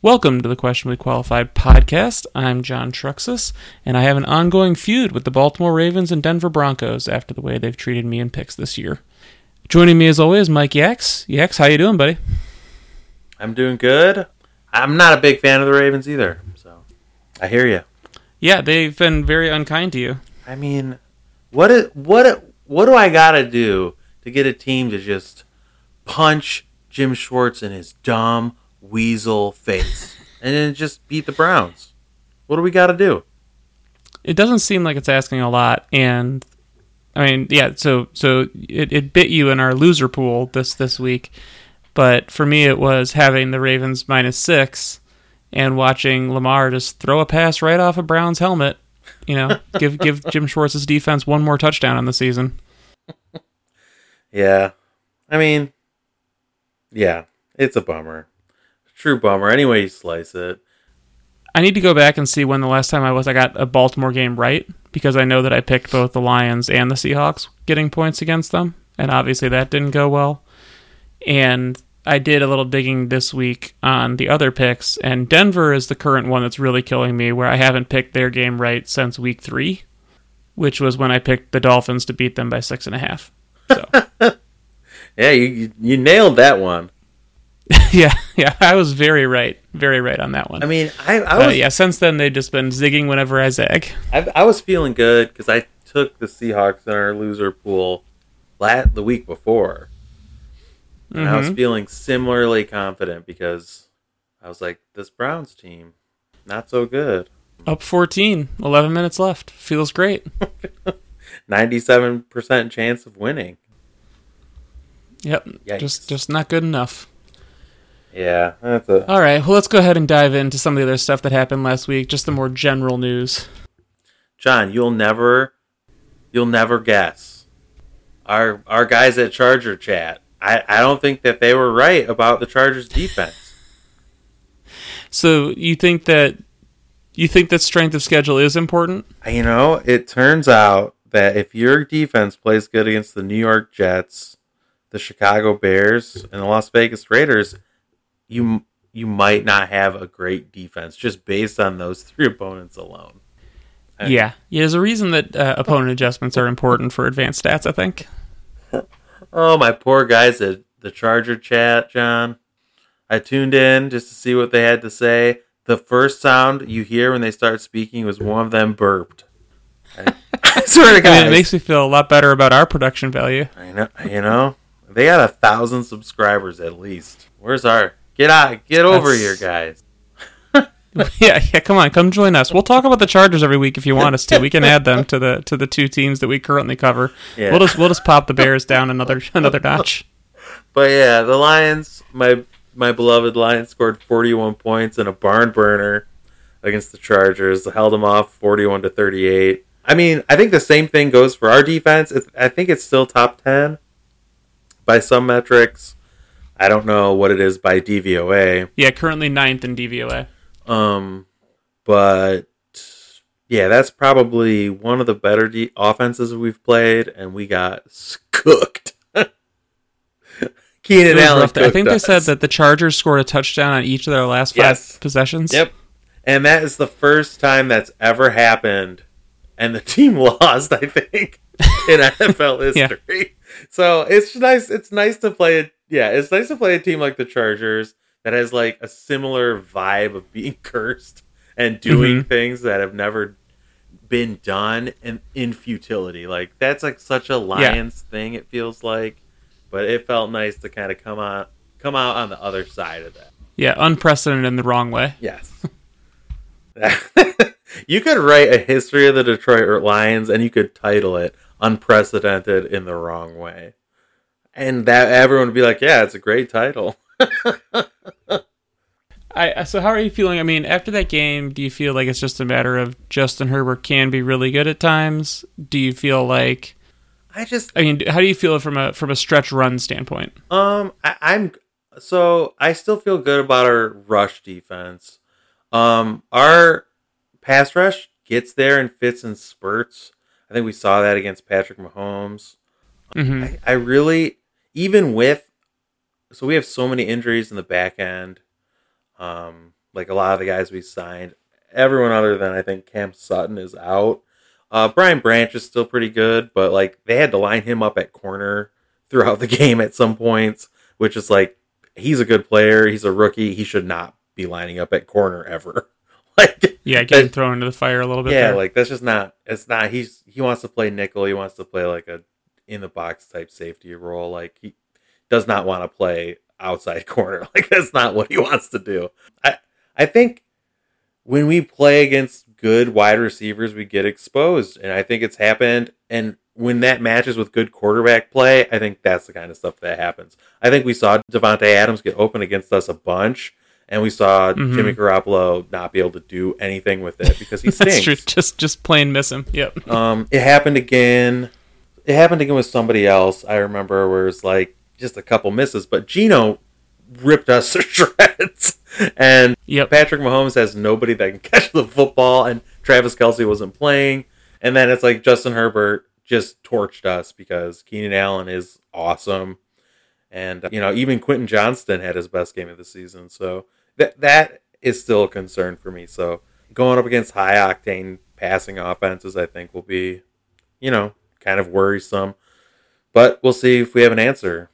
Welcome to the Questionably Qualified podcast. I'm John Truxas, and I have an ongoing feud with the Baltimore Ravens and Denver Broncos after the way they've treated me in picks this year. Joining me as always, Mike Yax. Yax, how you doing, buddy? I'm doing good. I'm not a big fan of the Ravens either, so I hear you. Yeah, they've been very unkind to you. I mean, what is, what what do I got to do to get a team to just punch Jim Schwartz in his dumb weasel face and then just beat the Browns? What do we got to do? It doesn't seem like it's asking a lot, and I mean, yeah. So so it, it bit you in our loser pool this this week, but for me it was having the Ravens minus six and watching Lamar just throw a pass right off a Brown's helmet. You know, give give Jim Schwartz's defense one more touchdown on the season. Yeah, I mean, yeah, it's a bummer. True bummer. Anyway, you slice it. I need to go back and see when the last time I was I got a Baltimore game right because I know that I picked both the Lions and the Seahawks getting points against them, and obviously that didn't go well. And I did a little digging this week on the other picks, and Denver is the current one that's really killing me, where I haven't picked their game right since week three, which was when I picked the Dolphins to beat them by six and a half. So. yeah, you, you you nailed that one. yeah, yeah, I was very right, very right on that one. I mean, I, I Uh, was yeah, since then they've just been zigging whenever I zag. I, I was feeling good because I took the Seahawks in our loser pool lat the week before, and I was Mhm. feeling similarly confident because I was like, this Browns team, not so good. Up 14, 11 minutes left. Feels great. Ninety-seven percent chance of winning. Yep, Yikes. just just not good enough. Yeah, that's a All right, well let's go ahead and dive into some of the other stuff that happened last week, just the more general news. John. You'll never, you'll never guess. Our our guys at Charger Chat. I, I don't think that they were right about the Chargers defense. So, you think that you think that strength of schedule is important? You know, it turns out that if your defense plays good against the New York Jets, the Chicago Bears, and the Las Vegas Raiders, you you might not have a great defense just based on those three opponents alone. Okay. Yeah. yeah, there's a reason that uh, opponent adjustments are important for advanced stats, I think. Oh, my poor guys at the Charger chat, John. I tuned in just to see what they had to say. The first sound you hear when they start speaking was one of them burped. I, I swear to I God, mean, it makes me feel a lot better about our production value. I know, you know, they got a thousand subscribers at least. Where's our get out, get over That's- here, guys? yeah, yeah, come on, come join us. We'll talk about the Chargers every week if you want us to. We can add them to the to the two teams that we currently cover. Yeah. We'll just we'll just pop the Bears down another another notch. But yeah, the Lions, my my beloved Lions, scored 41 points in a barn burner against the Chargers. Held them off 41 to 38. I mean, I think the same thing goes for our defense. It's, I think it's still top 10 by some metrics. I don't know what it is by DVOA. Yeah, currently ninth in DVOA. Um, but yeah, that's probably one of the better de- offenses we've played, and we got cooked. Keenan Allen. I think they said that the Chargers scored a touchdown on each of their last five Yes. possessions. Yep, and that is the first time that's ever happened, and the team lost. I think in NFL Yeah. history. So it's nice. It's nice to play. Yeah, it's nice to play a team like the Chargers that has like a similar vibe of being cursed and doing Mm-hmm. things that have never been done in in futility. Like that's like such a Lions thing. It feels like, but it felt nice to kind of come out come out on the other side of that. Yeah, unprecedented in the wrong way. Yes. you could write a history of the Detroit Lions and you could title it unprecedented in the wrong way. And that everyone would be like, "Yeah, it's a great title." I so how are you feeling? I mean, after that game, do you feel like it's just a matter of Justin Herbert can be really good at times? Do you feel like I just I mean, how do you feel from a from a stretch run standpoint? um I, I'm so I still feel good about our rush defense. Um our pass rush gets there and fits in spurts. I think we saw that against Patrick Mahomes. hmm I, I really, even with, so we have so many injuries in the back end. Um, like a lot of the guys we signed, everyone other than I think Cam Sutton is out. Uh, Brian Branch is still pretty good, but like they had to line him up at corner throughout the game at some points, which is like he's a good player. He's a rookie. He should not be lining up at corner ever. like yeah, getting thrown into the fire a little bit. yeah, there. like that's just not. It's not. He's he wants to play nickel. He wants to play like a in the box type safety role. Like he does not want to play outside corner. Like that's not what he wants to do. I I think when we play against good wide receivers, we get exposed, and I think it's happened. And when that matches with good quarterback play, I think that's the kind of stuff that happens. I think we saw Davante Adams get open against us a bunch, and we saw Mhm. Jimmy Garoppolo not be able to do anything with it because he that's true. Just just plain miss him. Yep. Um, it happened again. It happened again with somebody else. I remember where it's like just a couple misses, but Geno ripped us to shreds. And Yep. Patrick Mahomes has nobody that can catch the football, and Travis Kelce wasn't playing. And then it's like Justin Herbert just torched us because Keenan Allen is awesome. And, you know, even Quentin Johnston had his best game of the season. So that that is still a concern for me. So going up against high octane passing offenses, I think will be, you know, kind of worrisome. But we'll see if we have an answer.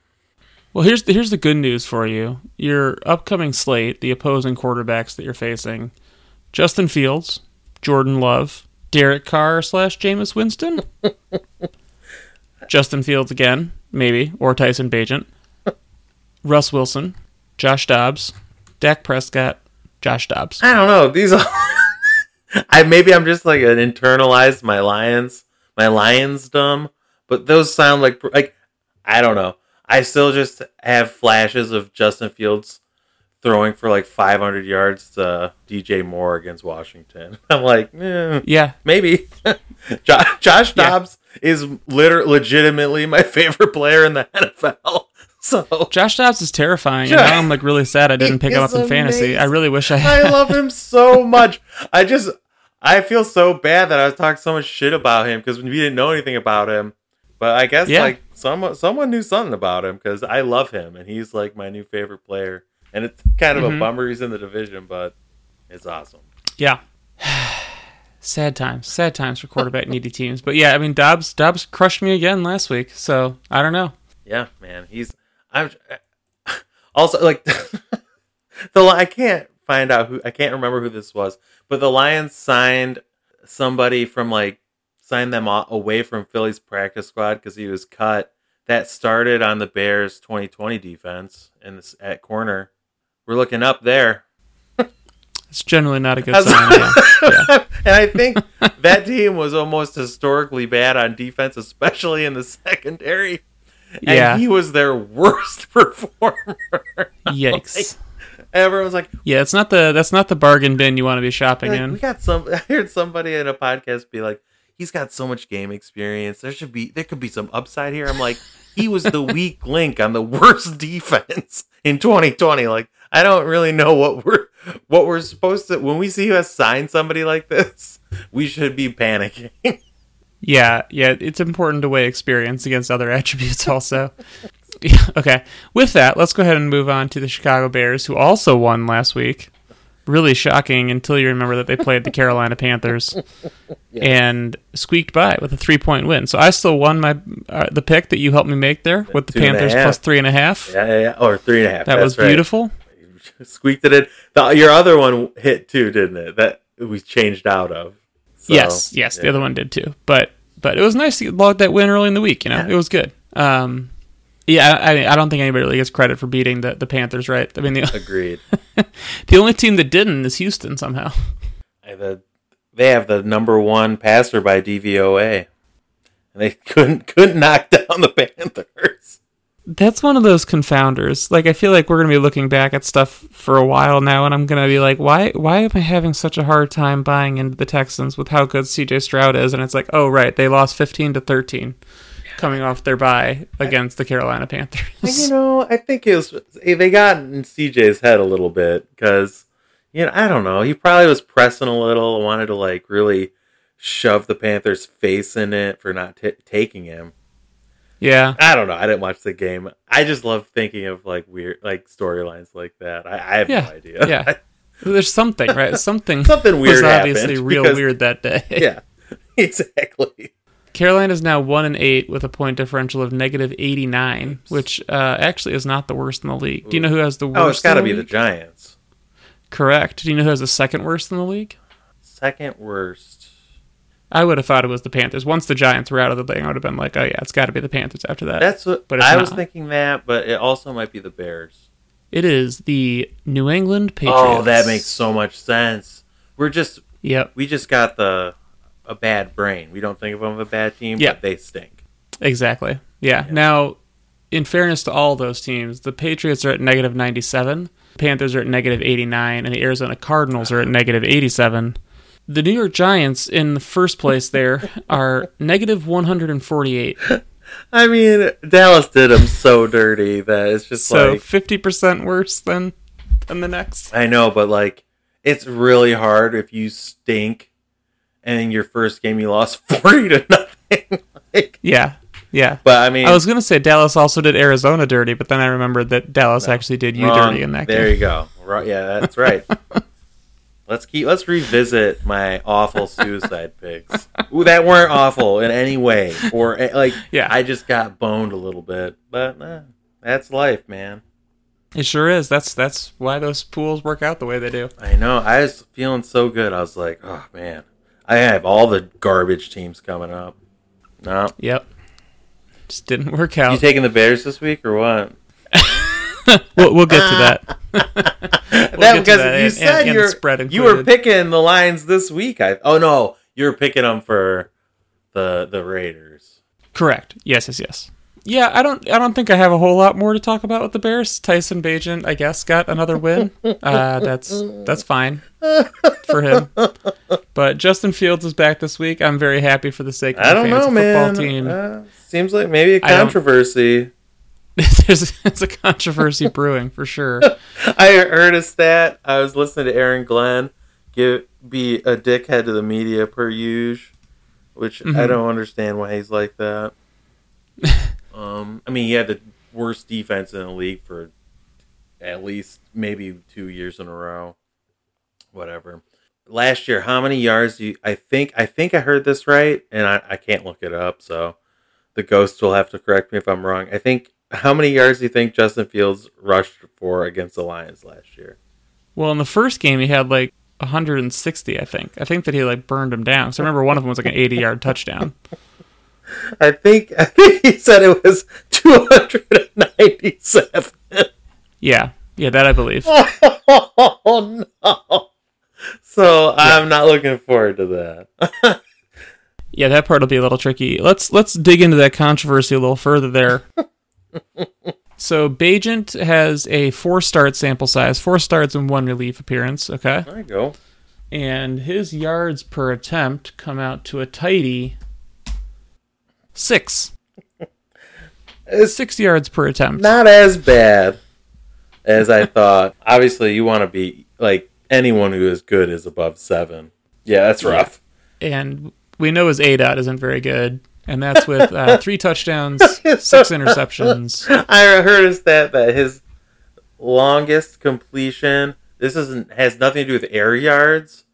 Well, here's the, here's the good news for you. Your upcoming slate, the opposing quarterbacks that you're facing, Justin Fields, Jordan Love, Derek Carr slash Jameis Winston, Justin Fields again, maybe, or Tyson Bagent, Russ Wilson, Josh Dobbs, Dak Prescott, Josh Dobbs. I don't know. These are. I maybe I'm just like an internalized my lions, my lions dumb. But those sound like like I don't know. I still just have flashes of Justin Fields throwing for like 500 yards to DJ Moore against Washington. I'm like, eh, Yeah, maybe. Jo- Josh Yeah. Dobbs is literally legitimately my favorite player in the NFL. So Josh Dobbs is terrifying, and now I'm like really sad I didn't pick him up in fantasy. I really wish I I love him so much. I just I feel so bad that I was talking so much shit about him because we didn't know anything about him. But I guess Yeah. like someone someone knew something about him because I love him and he's like my new favorite player. And it's kind of Mhm. a bummer he's in the division, but it's awesome. Yeah. Sad times. Sad times for quarterback needy teams. But yeah, I mean Dobbs Dobbs crushed me again last week, so I don't know. Yeah, man. He's I'm also like the I can't find out who I can't remember who this was, but the Lions signed somebody from like signed them away from Philly's practice squad because he was cut. That started on the Bears 2020 defense in this at corner. We're looking up there. It's generally not a good sign. Yeah. yeah. and I think that team was almost historically bad on defense, especially in the secondary. And Yeah. he was their worst performer. Yikes. Everyone's like, Yeah, it's not the that's not the bargain bin you want to be shopping like, we got some. I heard somebody in a podcast be like, he's got so much game experience. There should be, there could be some upside here. I'm like, he was the weak link on the worst defense in 2020. Like, I don't really know what we're, what we're supposed to. When we see us sign somebody like this, we should be panicking. Yeah, yeah, it's important to weigh experience against other attributes also. Yeah, okay. With that, let's go ahead and move on to the Chicago Bears who also won last week. Really shocking until you remember that they played the Carolina Panthers and squeaked by with a three point win. So I still won my uh, the pick that you helped me make there with the Two Panthers plus three and a half. yeah, yeah, yeah. Or three and a half. That That's was right. beautiful. Squeaked it in. The, your other one hit too, didn't it? That we changed out of. So, yes, yes, the other one did too. But but it was nice to log that win early in the week. You know, Yeah. it was good. Um, yeah, I, I don't think anybody really gets credit for beating the, the Panthers, right? I mean, the Agreed. the only team that didn't is Houston somehow. The, they have the number one passer by DVOA, and they couldn't couldn't knock down the Panthers. That's one of those confounders. Like, I feel like we're gonna be looking back at stuff for a while now, and I'm gonna be like, why why am I having such a hard time buying into the Texans with how good C.J. Stroud is? And it's like, oh right, they lost 15 to 13, coming off their bye against the Carolina Panthers. You know, I think it was they got in CJ's head a little bit because you know I don't know he probably was pressing a little, wanted to like really shove the Panthers' face in it for not t- taking him. yeah, I don't know. I didn't watch the game. I just love thinking of like weird like storylines like that. I, I have Yeah, no idea. yeah. There's something, right? Something Something weird was obviously real because- weird that day. yeah, exactly. Carolina's now one and eight with a point differential of negative eighty nine, which uh, actually is not the worst in the league. Do you know who has the worst? Oh, it's got to in be the? Giants. correct. Do you know who has the second worst in the league? Second worst. I would have thought it was the Panthers. Once the Giants were out of the thing, I would have been like, oh yeah, it's got to be the Panthers after that. That's what But it's I was not. thinking that, but it also might be the Bears. it is the New England Patriots. Oh, that makes so much sense. We're just Yep, we just got the a bad brain. We don't think of them as a bad team, Yeah. but they stink. exactly. Yeah. Now, in fairness to all those teams, the Patriots are at negative ninety seven, Panthers are at negative eighty nine, and the Arizona Cardinals are at negative eighty seven. The New York Giants in the first place there are negative one hundred and forty eight. I mean, Dallas did them so dirty that it's just So like fifty percent worse than than the next. I know, but like it's really hard if you stink and in your first game you lost forty to nothing. like, Yeah. Yeah. but I mean, I was gonna say Dallas also did Arizona dirty, but then I remembered that Dallas actually did you wrong. dirty in that game. There game. you go. Right, yeah, that's right. let's keep. Let's revisit my awful suicide picks. Ooh, that weren't awful in any way, or eh, like Yeah. I just got boned a little bit, but eh, that's life, man. It sure is. That's that's why those pools work out the way they do. I know. I was feeling so good. I was like, oh man, I have all the garbage teams coming up. No, Yep. Just didn't work out. you taking the Bears this week or what? we'll, we'll get to that. Uh, that get to because that, you and- said and- and you're spread you were picking the Lions this week. I oh no, you were picking them for the the Raiders. Correct. Yes, yes, yes. Yeah, I don't I don't think I have a whole lot more to talk about with the Bears. Tyson Bagent, I guess, got another win. Uh, that's that's fine for him. But Justin Fields is back this week. I'm very happy for the sake of I the don't fantasy know, man. football team. Uh, seems like maybe a controversy. there's, there's a controversy brewing for sure. I heard a stat. I was listening to Aaron Glenn give be a dickhead to the media per usual, which I Mhm. don't understand why he's like that. Um, I mean, he had the worst defense in the league for at least maybe two years in a row. Whatever. Last year, how many yards do you? I think I think I heard this right, and I, I can't look it up, so the ghost will have to correct me if I'm wrong. I think how many yards do you think Justin Fields rushed for against the Lions last year? Well, in the first game, he had like 160, I think. I think that he like burned him down. So I remember one of them was like an 80 yard touchdown. I think I think he said it was 297. Yeah, yeah, that I believe. oh no! So I'm not looking forward to that. Yeah, that part will be a little tricky. Let's let's dig into that controversy a little further there. so Bagent has a four start sample size, four starts and one relief appearance. Okay, there you go. and his yards per attempt come out to a tidy six. It's Six yards per attempt. not as bad as I thought. Obviously, you want to be like anyone who is good is above seven. Yeah, that's rough. and we know his aDOT isn't very good, and that's with uh, three touchdowns, six interceptions. I heard a stat that his longest completion. This isn't has nothing to do with air yards.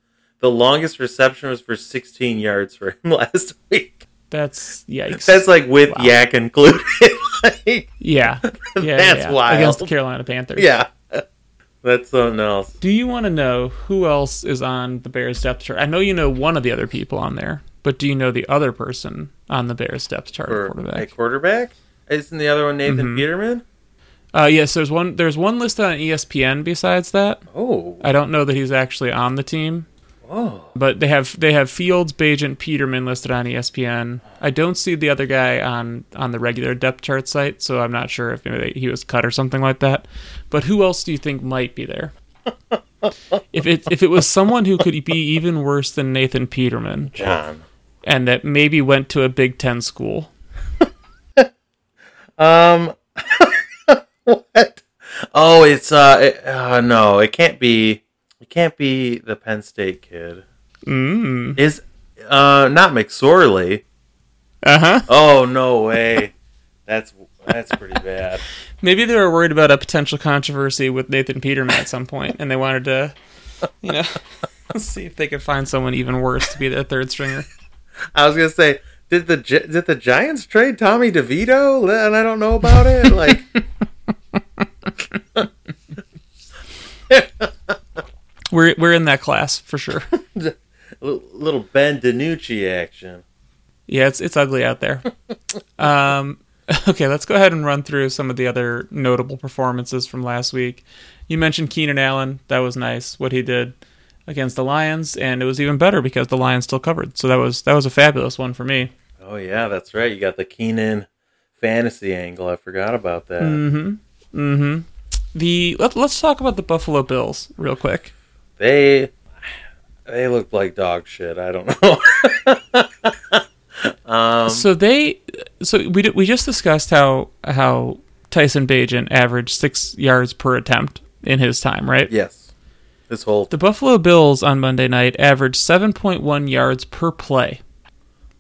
The longest reception was for 16 yards for him last week. That's yikes. That's like with Wow. YAC included. like, yeah, yeah, That's yeah. wild. against the Carolina Panthers. yeah, that's something else. Do you want to know who else is on the Bears depth chart? I know you know one of the other people on there, but do you know the other person on the Bears depth chart For at a quarterback? quarterback, isn't the other one Nathan Mhm. Peterman? Uh, yes, there's one. There's one listed on ESPN. Besides that, Oh, I don't know that he's actually on the team. Oh, But they have they have Fields, Bagent, Peterman listed on ESPN. I don't see the other guy on on the regular depth chart site, so I'm not sure if maybe he was cut or something like that. But who else do you think might be there? if it if it was someone who could be even worse than Nathan Peterman, John. and that maybe went to a Big Ten school, Um, what? Oh, it's uh, it, uh, no, it can't be. Can't be the Penn State kid. mm. Is uh, not McSorley. uh huh. Oh no way. That's that's pretty bad. Maybe they were worried about a potential controversy with Nathan Peterman at some point, and they wanted to you know, see if they could find someone even worse to be their third stringer. I was gonna say, did the did the Giants trade Tommy DeVito and I don't know about it? Like, We're we're in that class for sure. li- little Ben DiNucci action. Yeah, it's it's ugly out there. Um, okay, let's go ahead and run through some of the other notable performances from last week. You mentioned Keenan Allen. That was nice what he did against the Lions, and it was even better because the Lions still covered. So that was that was a fabulous one for me. Oh yeah, that's right. You got the Keenan fantasy angle. I forgot about that. Mm-hmm. Mm-hmm. The let, let's talk about the Buffalo Bills real quick. They they look like dog shit. I don't know. um, so they so we we just discussed how how Tyson Bagent averaged six yards per attempt in his time, right? yes, this whole The Buffalo Bills on Monday night averaged 7.1 yards per play.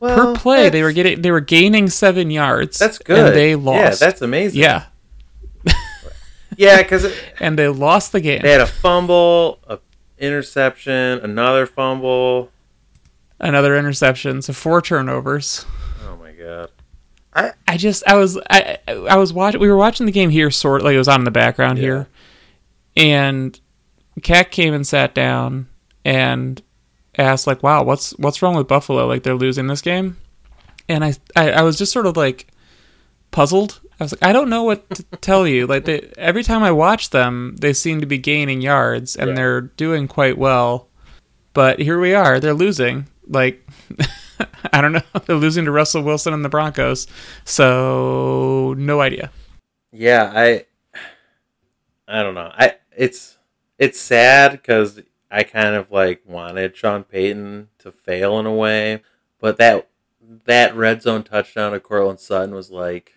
well, per play, they were getting they were gaining 7 yards. That's good. And they lost. Yeah, that's amazing. Yeah, yeah, because and they lost the game. they had a fumble, a interception, another fumble. Another interception, so four turnovers. Oh my god. I I just I was I I was watching we were watching the game here sort like it was on in the background Yeah. here. And Cat came and sat down and asked like, "Wow, what's what's wrong with Buffalo? Like they're losing this game?" And I I, I was just sort of like puzzled. I was like, I don't know what to tell you. Like they, every time I watch them, they seem to be gaining yards and Yeah. they're doing quite well. But here we are, they're losing. Like I don't know, they're losing to Russell Wilson and the Broncos. So no idea. Yeah, I I don't know. I it's it's sad because I kind of like wanted Sean Payton to fail in a way, but that that red zone touchdown to Courtland Sutton was like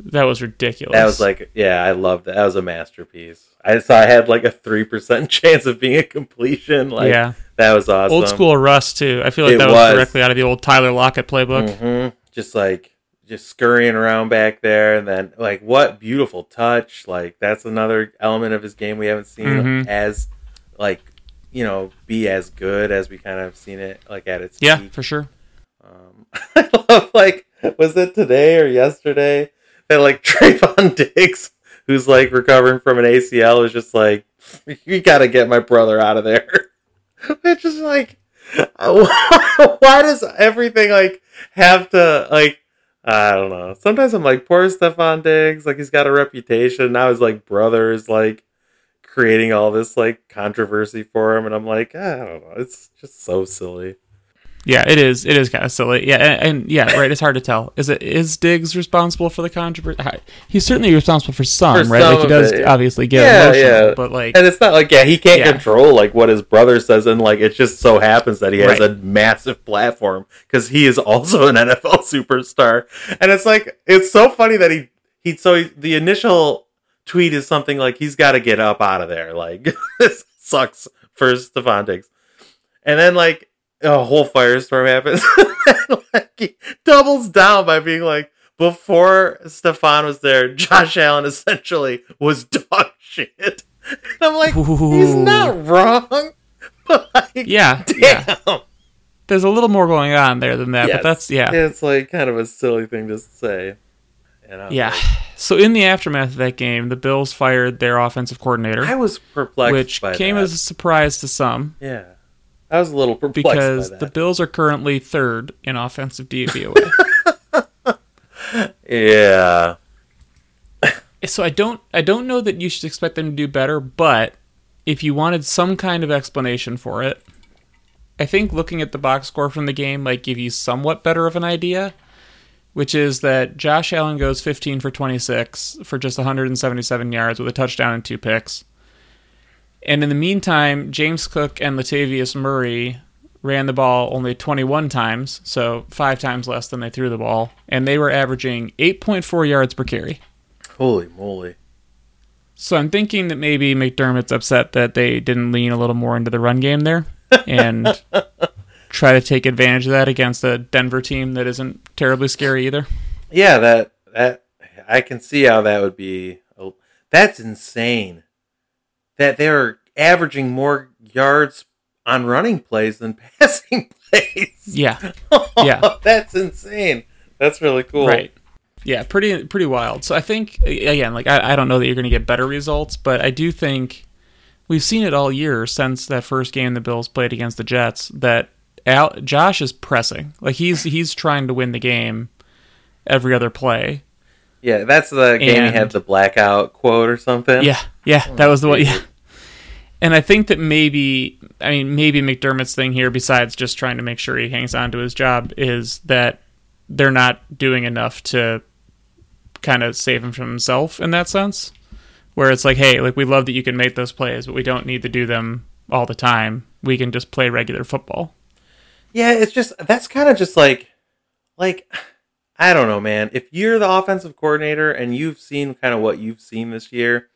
That was ridiculous. that was like yeah, I loved that. That was a masterpiece. I saw I had like a three percent chance of being a completion. Like yeah, that was awesome. old school Rust too. I feel like It that was, was. directly out of the old Tyler Lockett playbook. hmm Just like just scurrying around back there, and then like what beautiful touch! Like that's another element of his game we haven't seen Mhm. as like you know be as good as we kind of seen it like at its Yeah, peak. for sure. Um, I love like was it today or yesterday that like Trevon Diggs, who's like recovering from an ACL, is just like, you got to get my brother out of there. It's just like, why does everything like have to like? I don't know. Sometimes I'm like, poor Stefon Diggs, like he's got a reputation. Now his like brother is like creating all this like controversy for him, and I'm like, I don't know. It's just so silly. Yeah, it is. It is kind of silly. Yeah, and, and yeah, right. It's hard to tell. Is it is Diggs responsible for the controversy? He's certainly responsible for some, For right? some like he does it, obviously get Yeah, emotional, yeah. but like And it's not like yeah, he can't Yeah. control like what his brother says, and like it just so happens that he has Right. a massive platform because he is also an NFL superstar. And it's like it's so funny that he he so he, the initial tweet is something like he's got to get up out of there. Like this sucks for Stefon Diggs, and then like a whole firestorm happens. like he doubles down by being like. Before Stefon was there, Josh Allen essentially was dog shit. And I'm like, he's not wrong. But like, yeah, yeah. damn. There's a little more going on there than that, Yes. but that's yeah. It's like kind of a silly thing to say. And Yeah. like- So in the aftermath of that game, the Bills fired their offensive coordinator, I was perplexed which came that. as a surprise to some yeah. I was a little perplexed because the. Bills are currently third in offensive DVOA. yeah. so I don't I don't know that you should expect them to do better, but if you wanted some kind of explanation for it, I think looking at the box score from the game might give you somewhat better of an idea, which is that Josh Allen goes 15 for 26 for just 177 yards with a touchdown and two picks. And in the meantime, James Cook and Latavius Murray ran the ball only 21 times, so five times less than they threw the ball, and they were averaging 8.4 yards per carry. Holy moly. So I'm thinking that maybe McDermott's upset that they didn't lean a little more into the run game there and try to take advantage of that against a Denver team that isn't terribly scary either. Yeah, that that I can see how that would be. oh, That's insane. That they're averaging more yards on running plays than passing plays. Yeah. Yeah. that's insane. That's really cool. Right. Yeah, pretty pretty wild. So I think again, like I, I don't know that you're going to get better results, but I do think we've seen it all year since that first game the Bills played against the Jets that Al, Josh is pressing. Like he's he's trying to win the game every other play. Yeah, that's the game he had the blackout quote or something. Yeah, yeah, that was the one. Yeah. And I think that maybe, I mean, maybe McDermott's thing here, besides just trying to make sure he hangs on to his job, is that they're not doing enough to kind of save him from himself in that sense. Where it's like, hey, like we love that you can make those plays, but we don't need to do them all the time. We can just play regular football. Yeah, it's just that's kind of just like like I don't know, man. If you're the offensive coordinator and you've seen kind of what you've seen this year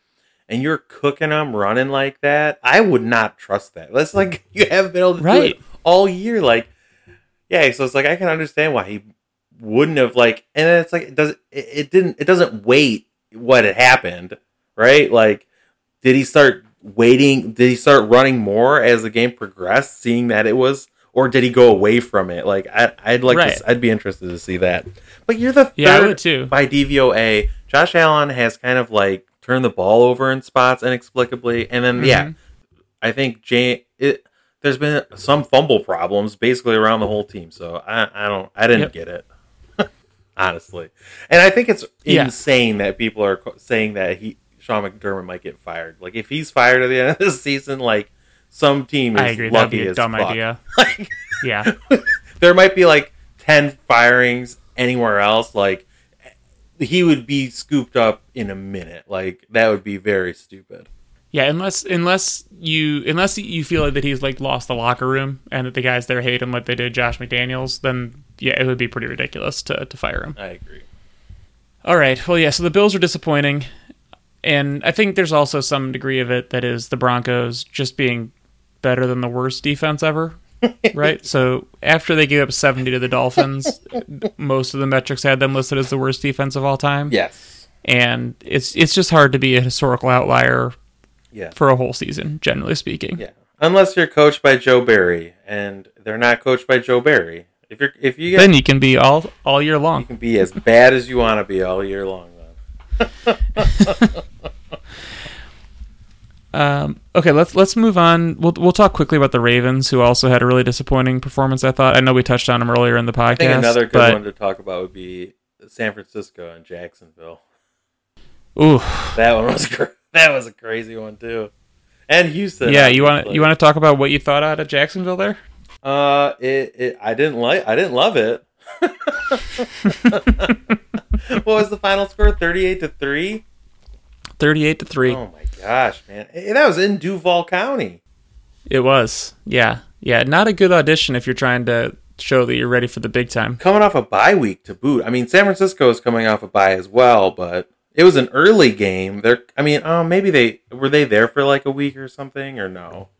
and you're cooking them running like that, I would not trust that. That's like you haven't been able to do it all year like yeah, so it's like I can understand why he wouldn't have like and it's like it does it, it didn't it doesn't wait what had happened, right? Like did he start waiting did he start running more as the game progressed seeing that it was or did he go away from it like I, i'd like Right. to i'd be interested to see that but you're the third Yeah, I would too. by dvoa josh allen has kind of like turned the ball over in spots inexplicably and then yeah Mhm. i think jay it there's been some fumble problems basically around the whole team so i, I don't i didn't Yep. get it honestly and i think it's Yeah. insane that people are saying that he sean mcdermott might get fired like if he's fired at the end of the season like some team is I agree. That'd lucky be a as dumb fuck. idea. Like, Yeah. there might be like 10 firings anywhere else like he would be scooped up in a minute like that would be very stupid Yeah, unless unless you unless you feel like that he's like lost the locker room and that the guys there hate him like they did Josh McDaniels, then yeah, it would be pretty ridiculous to to fire him. i agree All right. Well, yeah. So the Bills are disappointing, and I think there's also some degree of it that is the Broncos just being better than the worst defense ever. right. So after they gave up 70 to the Dolphins, most of the metrics had them listed as the worst defense of all time. yes And it's it's just hard to be a historical outlier yeah for a whole season, generally speaking. yeah unless you're coached by joe barry and they're not coached by joe barry if you're if you get Then you can be all all year long. you can be as bad as you want to be all year long then Um, okay, let's let's move on. We'll we'll talk quickly about the Ravens, who also had a really disappointing performance. I thought. I know we touched on them earlier in the podcast. i think another good but, one to talk about would be san francisco and jacksonville Ooh, that one was cr- that was a crazy one too and houston yeah. You want you want to talk about what you thought out of Jacksonville there? Uh, it, it I didn't like. I didn't love it. what was the final score? Thirty-eight to three. Thirty-eight to three. Oh my gosh, man! That was in Duval County. It was. Yeah, yeah. Not a good audition if you're trying to show that you're ready for the big time. Coming off a bye week to boot. I mean, San Francisco is coming off a bye as well, but it was an early game. They're. I mean, oh, maybe they were they there for like a week or something, or no?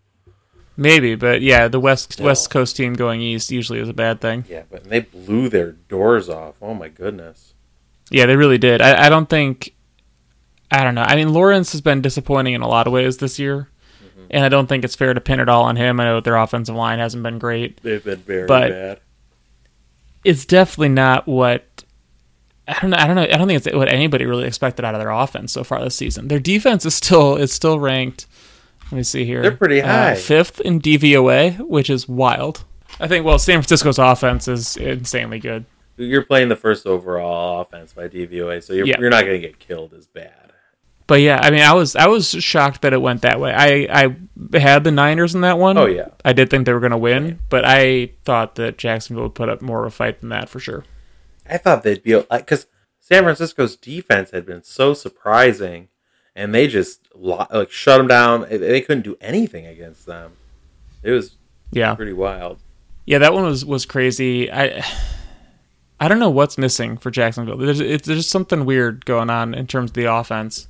Maybe, but yeah, the west Still. West Coast team going east usually is a bad thing. Yeah, but they blew their doors off. Oh my goodness. Yeah, they really did. I, I don't think. I don't know. I mean, Lawrence has been disappointing in a lot of ways this year, Mm-hmm. and I don't think it's fair to pin it all on him. I know their offensive line hasn't been great. They've been very But- bad. It's definitely not what. I don't know. I don't know. I don't think it's what anybody really expected out of their offense so far this season. Their defense is still is still ranked. Let me see here. They're pretty Uh, high. fifth in DVOA, which is wild. I think. Well, San Francisco's offense is insanely good. You're playing the first overall offense by DVOA, so you're Yeah. you're not going to get killed as bad. But yeah, I mean, I was I was shocked that it went that way. I I had the Niners in that one. Oh yeah. I did think they were going to win, but I thought that Jacksonville would put up more of a fight than that for sure. I thought they'd be like because San Francisco's defense had been so surprising, and they just like shut them down. They- couldn't do anything against them. It was Yeah, pretty wild. yeah, that one was was crazy. I I don't know what's missing for Jacksonville. There's it's, there's something weird going on in terms of the offense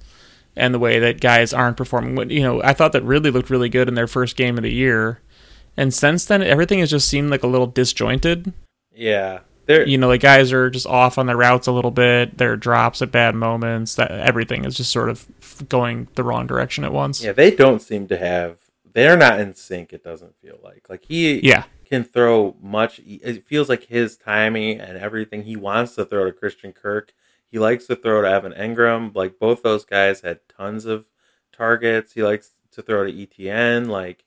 and the way that guys aren't performing. You know, I thought that really looked really good in their first game of the year, and since then everything has just seemed like a little disjointed. Yeah, they're you know, the guys are just off on their routes a little bit. Their drops at bad moments. That everything is just sort of going the wrong direction at once. yeah they don't seem to have they're not in sync. It doesn't feel like like he Yeah. can throw much. It feels like his timing and everything he wants to throw to Christian Kirk. He likes to throw to Evan Engram. Like both those guys had tons of targets. He likes to throw to ETN. Like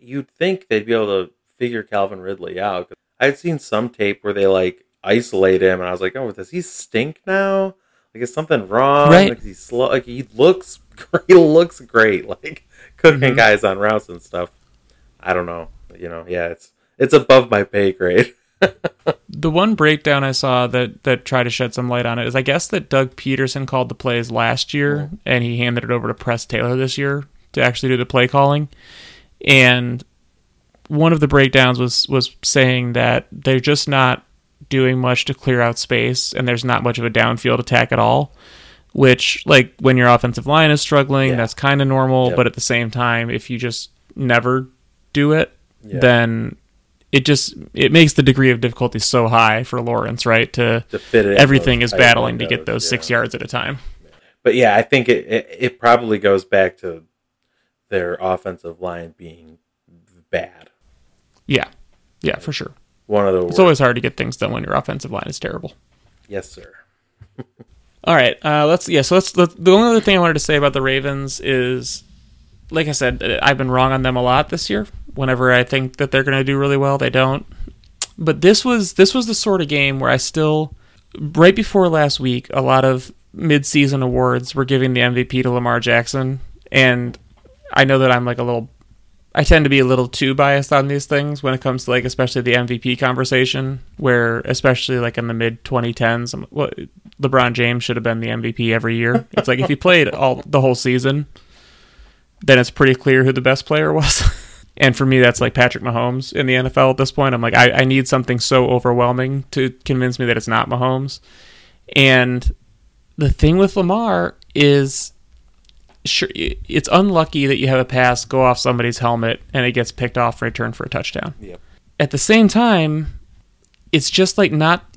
you'd think they'd be able to figure Calvin Ridley out. I'd seen some tape where they like isolate him, and I was like, "Oh, does he stink now? Like, is something wrong? Right. Like, he's slow. Like, he looks, he looks great. Like, cooking Mhm. guys on routes and stuff. I don't know. You know, yeah, it's it's above my pay grade. The one breakdown I saw that that tried to shed some light on it is I guess that Doug Pederson called the plays last year and he handed it over to Press Taylor this year to actually do the play calling. And one of the breakdowns was was saying that they're just not doing much to clear out space and there's not much of a downfield attack at all. Which like when your offensive line is struggling, Yeah. that's kind of normal, Yep. but at the same time if you just never do it, Yeah. then it just it makes the degree of difficulty so high for Lawrence, right? To to fit it. everything is battling to get those yeah. six yards at a time. But yeah, I think it, it it probably goes back to their offensive line being bad. Yeah, yeah, for sure. One of the It's worst. always hard to get things done when your offensive line is terrible. yes, sir. All right, uh, let's yeah. So let's. Let, the only other thing I wanted to say about the Ravens is, like I said, I've been wrong on them a lot this year. Whenever I think that they're going to do really well, they don't. But this was this was the sort of game where I still, right before last week, a lot of mid-season awards were giving the MVP to Lamar Jackson, and I know that I'm like a little. I tend to be a little too biased on these things when it comes to like especially the MVP conversation, where especially like in the mid 2010s, I'm- LeBron James should have been the MVP every year. It's like if he played all the whole season, then it's pretty clear who the best player was. and for me, that's like Patrick Mahomes in the NFL at this point. I'm like, I, I need something so overwhelming to convince me that it's not Mahomes. And the thing with Lamar is, sure, it's unlucky that you have a pass go off somebody's helmet and it gets picked off for a return for a touchdown. Yep. At the same time, it's just like not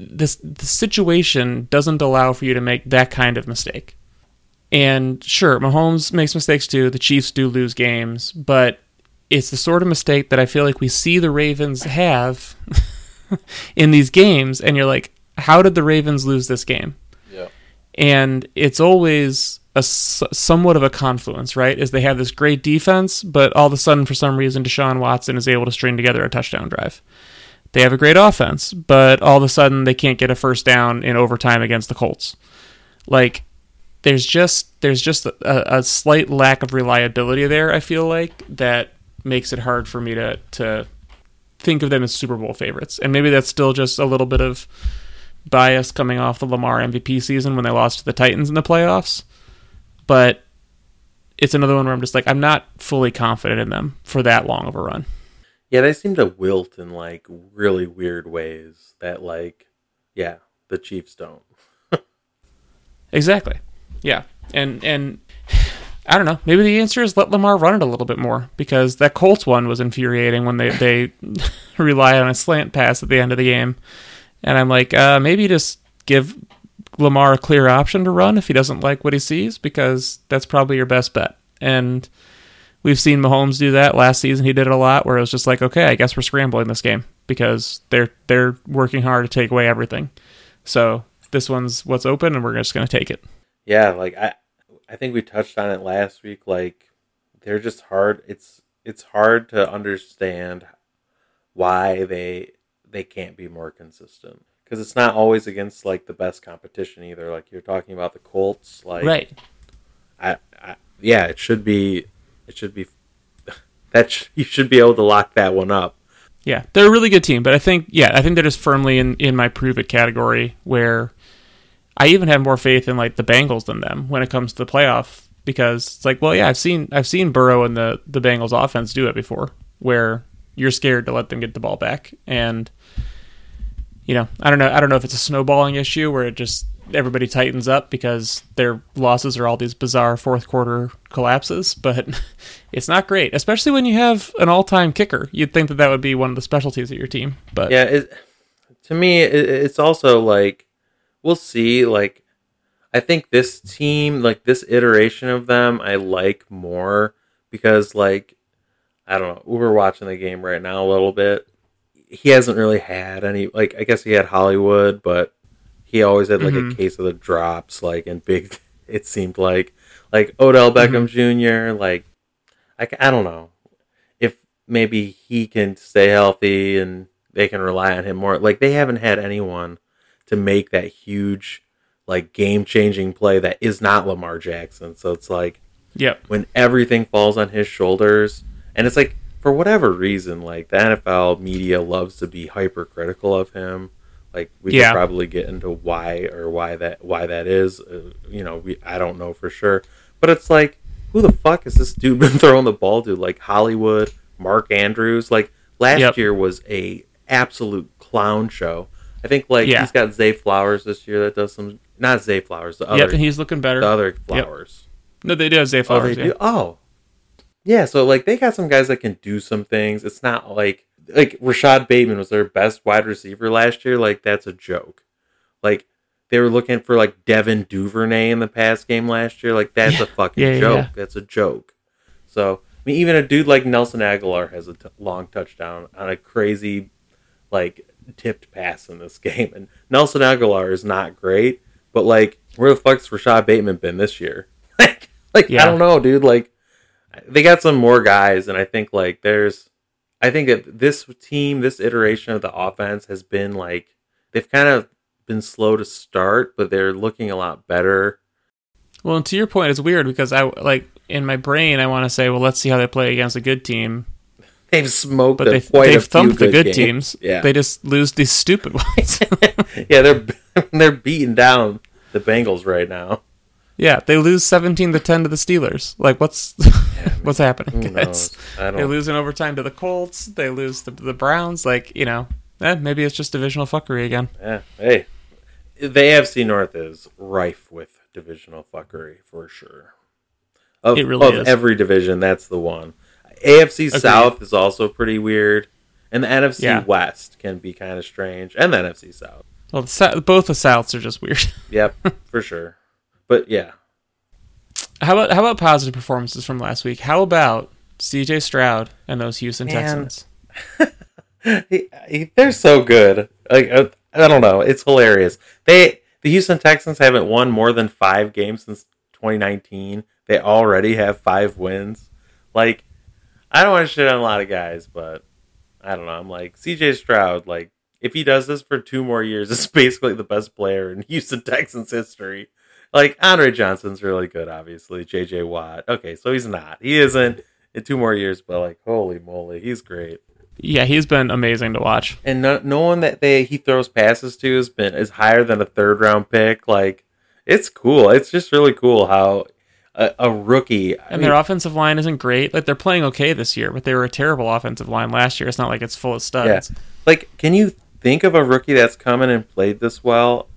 this the situation doesn't allow for you to make that kind of mistake. And sure, Mahomes makes mistakes too. The Chiefs do lose games, but it's the sort of mistake that I feel like we see the Ravens have in these games, and you're like, how did the Ravens lose this game? Yeah. and it's always a somewhat of a confluence, right? Is they have this great defense, but all of a sudden, for some reason, Deshaun Watson is able to string together a touchdown drive. They have a great offense, but all of a sudden, they can't get a first down in overtime against the Colts. Like, there's just there's just a, a slight lack of reliability there. I feel like that makes it hard for me to to think of them as Super Bowl favorites, and maybe that's still just a little bit of bias coming off the Lamar MVP season when they lost to the Titans in the playoffs. But it's another one where I'm just like I'm not fully confident in them for that long of a run. Yeah, they seem to wilt in like really weird ways that like yeah, the Chiefs don't. Exactly. Yeah. And and I don't know. Maybe the answer is let Lamar run it a little bit more because that Colts one was infuriating when they they rely on a slant pass at the end of the game, and I'm like, uh, maybe just give Lamar a clear option to run if he doesn't like what he sees because that's probably your best bet. And we've seen Mahomes do that last season. He did it a lot where it was just like, okay, I guess we're scrambling this game because they're they're working hard to take away everything. So this one's what's open, and we're just going to take it. Yeah, like I I think we touched on it last week like they're just hard it's it's hard to understand why they they can't be more consistent because it's not always against like the best competition either like you're talking about the Colts like right. I, I yeah it should be it should be that sh- you should be able to lock that one up Yeah, they're a really good team, but I think yeah, I think they're just firmly in in my prove it category where I even have more faith in like the Bengals than them when it comes to the playoff because it's like, well, yeah, I've seen I've seen Burrow and the the Bengals offense do it before where you're scared to let them get the ball back and you know, I don't know I don't know if it's a snowballing issue where it just everybody tightens up because their losses are all these bizarre fourth quarter collapses, but it's not great, especially when you have an all-time kicker. You'd think that that would be one of the specialties of your team, but yeah it, to me it, it's also like we'll see like i think this team like this iteration of them i like more because like I don't know. We're watching the game right now a little bit. He hasn't really had any like I guess he had Hollywood, but he always had like Mhm. a case of the drops, like and big. It seemed like like Odell Beckham Jr. Like I, I don't know if maybe he can stay healthy and they can rely on him more. Like they haven't had anyone to make that huge like game changing play that is not Lamar Jackson. So it's like Yep. when everything falls on his shoulders and it's like for whatever reason like the NFL media loves to be hypercritical of him like we Yeah. could probably get into why or why that why that is uh, you know we I don't know for sure but it's like who the fuck has this dude been throwing the ball to like Hollywood Mark Andrews like last Yep. year was a absolute clown show I think like Yeah. he's got Zay Flowers this year that does some not Zay Flowers the Yep. other And he's looking better. the other Flowers no, they do have Zay Oh, Flowers. they yeah. do? Oh, yeah. So like they got some guys that can do some things. It's not like like Rashod Bateman was their best wide receiver last year. Like that's a joke. Like they were looking for like Devin Duvernay in the pass game last year. Like that's a fucking Yeah, yeah, joke. yeah. That's a joke. So I mean, even a dude like Nelson Agholor has a t- long touchdown on a crazy like tipped pass in this game, and Nelson Agholor is not great. But like, where the fuck's Rashod Bateman been this year? like, like Yeah. I don't know, dude. Like, they got some more guys, and I think like there's, I think that this team, this iteration of the offense has been like they've kind of been slow to start, but they're looking a lot better. Well, and to your point, it's weird because I like in my brain I want to say, well, let's see how they play against a good team, They've smoked, but a- they quite a they've few thumped the good games. teams. Yeah, They just lose these stupid ones. yeah, they're they're beating down the Bengals right now. yeah, they lose seventeen to ten to the Steelers. Like, what's what's happening? Guys? They lose in overtime to the Colts. They lose to the Browns. Like, you know, eh, maybe it's just divisional fuckery again. Yeah, hey, the AFC North is rife with divisional fuckery for sure. Of, It really of is. every division, that's the one. AFC South is also pretty weird, and the NFC Yeah. West can be kind of strange, and the NFC South. Well, the, Sou- both the Souths are just weird. Yep, for sure. But yeah, How about how about positive performances from last week? How about C.J. Stroud and those Houston Man. Texans? he, he- they're so good. Like uh, I don't know, it's hilarious. They the Houston Texans haven't won more than five games since 2019. They already have five wins. Like I don't want to shit on a lot of guys, but I don't know. I'm like CJ Stroud. Like if he does this for two more years, it's basically the best player in Houston Texans history. Like Andre Johnson's really good, obviously. JJ Watt. Okay, so he's not. He isn't in two more years, but like holy moly, he's great Yeah, he's been amazing to watch. and no, no one that they he throws passes to has been is higher than a third round pick. Like it's cool. It's just really cool how a, a rookie. I And mean, their offensive line isn't great. Like they're playing okay this year, but they were a terrible offensive line last year. It's not like it's full of studs. like, can you think of a rookie that's come in and played this well?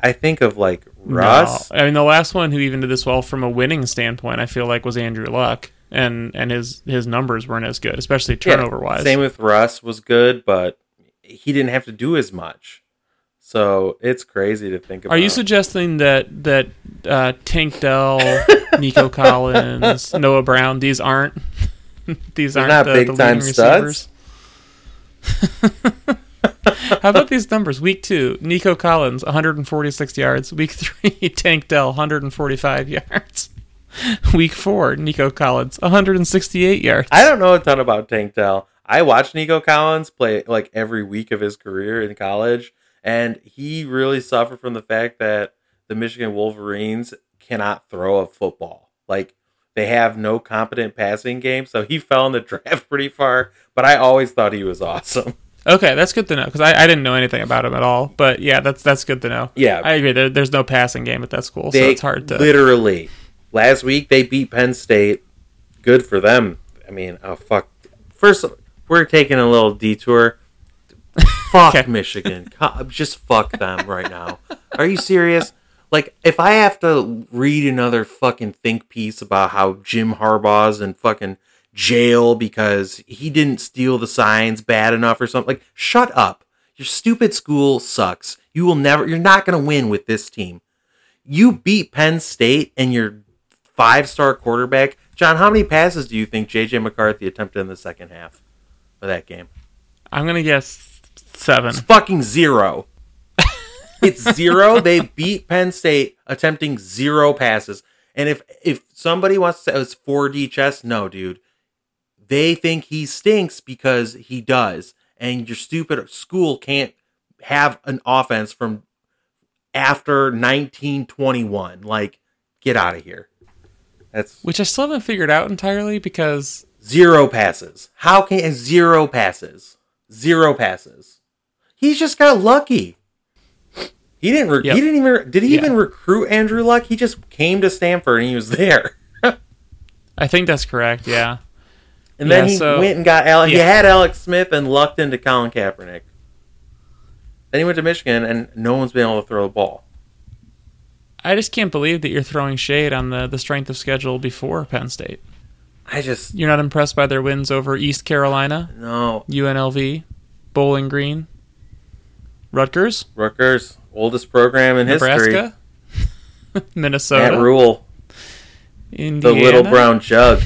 I think of like Russ. No. I mean, the last one who even did this well from a winning standpoint, I feel like was Andrew Luck, and and his his numbers weren't as good, especially turnover wise. Same with Russ was good, but he didn't have to do as much. So it's crazy to think about. Are you suggesting that that uh, Tank Dell, Nico Collins, Noah Brown, these aren't these They're aren't the, big the time receivers? How about these numbers? Week two, Nico Collins, 146 yards. Week three, Tank Dell, 145 yards. Week four, Nico Collins, 168 yards. I don't know a ton about Tank Dell. I watched Nico Collins play like every week of his career in college, and he really suffered from the fact that the Michigan Wolverines cannot throw a football. Like they have no competent passing game, so he fell in the draft pretty far. But I always thought he was awesome. Okay, that's good to know because I, I didn't know anything about him at all. But yeah, that's that's good to know. Yeah, I agree. There, there's no passing game at that school, so it's hard to. literally last week they beat Penn State. Good for them. I mean, oh fuck. First, we're taking a little detour. Fuck Okay. Michigan. Just fuck them right now. Are you serious? Like, if I have to read another fucking think piece about how Jim Harbaugh's in fucking jail because he didn't steal the signs bad enough or something, like, shut up. Your stupid school sucks. You will never, you're not going to win with this team. You beat Penn State and your five star quarterback John, how many passes do you think J.J. McCarthy attempted in the second half of that game? I'm gonna guess seven. It's fucking zero. it's zero. They beat Penn State attempting zero passes. And if if somebody wants to say it's 4D chess, no, dude. They think he stinks because he does. And your stupid school can't have an offense from after 1921. Like, get out of here. That's Which I still haven't figured out entirely because zero passes. How can zero passes? Zero passes. He just got lucky. He didn't. Re- Yep. He didn't even. Did he Yeah. even recruit Andrew Luck? He just came to Stanford and he was there. I think that's correct. Yeah. And then Yeah, he so- went and got Alex. He had Alex Smith and lucked into Colin Kaepernick. Then he went to Michigan and no one's been able to throw the ball. I just can't believe that you're throwing shade on the the strength of schedule before Penn State. I just You're not impressed by their wins over East Carolina, no. UNLV, Bowling Green, Rutgers, Rutgers, oldest program in history. Nebraska, Minnesota, Matt Rhule, the little brown jug.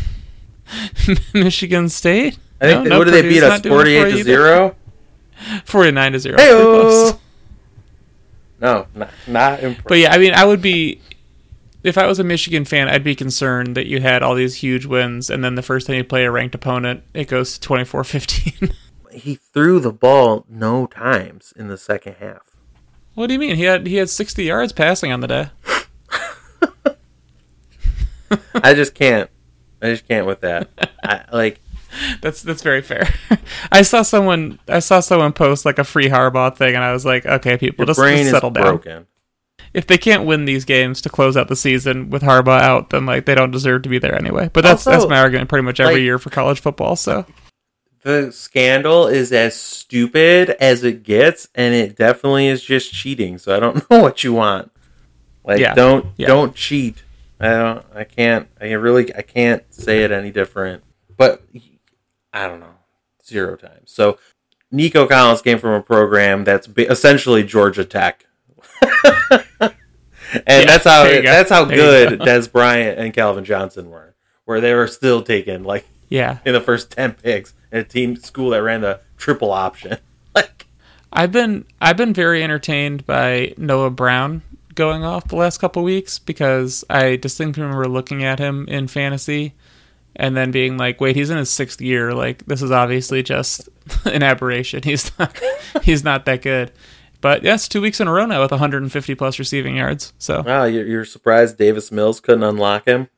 Michigan State. I think. No, no, what did they beat us? not doing it Forty-eight to zero. Forty-nine to zero. Hey, Pretty close. no, not, not impressed. But yeah, I mean, I would be if I was a Michigan fan, I'd be concerned that you had all these huge wins, and then the first time you play a ranked opponent, it goes to 24-15. He threw the ball no times in the second half. what do you mean? He had he had sixty yards passing on the day. I just can't. I just can't with that. I, like That's that's very fair. I saw someone I saw someone post like a free Harbaugh thing, and I was like, okay, people, your just, just settle down. broken. If they can't win these games to close out the season with Harbaugh out, then like they don't deserve to be there anyway. But that's Also, that's my argument pretty much every like- year for college football. So The scandal is as stupid as it gets, and it definitely is just cheating. So I don't know what you want. Like, Yeah. don't Yeah. don't cheat. I don't. I can't. I really. I can't say it any different. But I don't know. Zero times. So Nico Collins came from a program that's essentially Georgia Tech. and that's how there you go. that's how There good go. Dez Bryant and Calvin Johnson were, where they were still taken like yeah, in the first ten picks in a team school that ran the triple option. Like I've been I've been very entertained by Noah Brown going off the last couple weeks because I distinctly remember looking at him in fantasy and then being like, wait, he's in his sixth year. Like this is obviously just an aberration. He's not he's not that good. But yes, two weeks in a row now with 150 plus receiving yards. So wow, you're, you're surprised Davis Mills couldn't unlock him.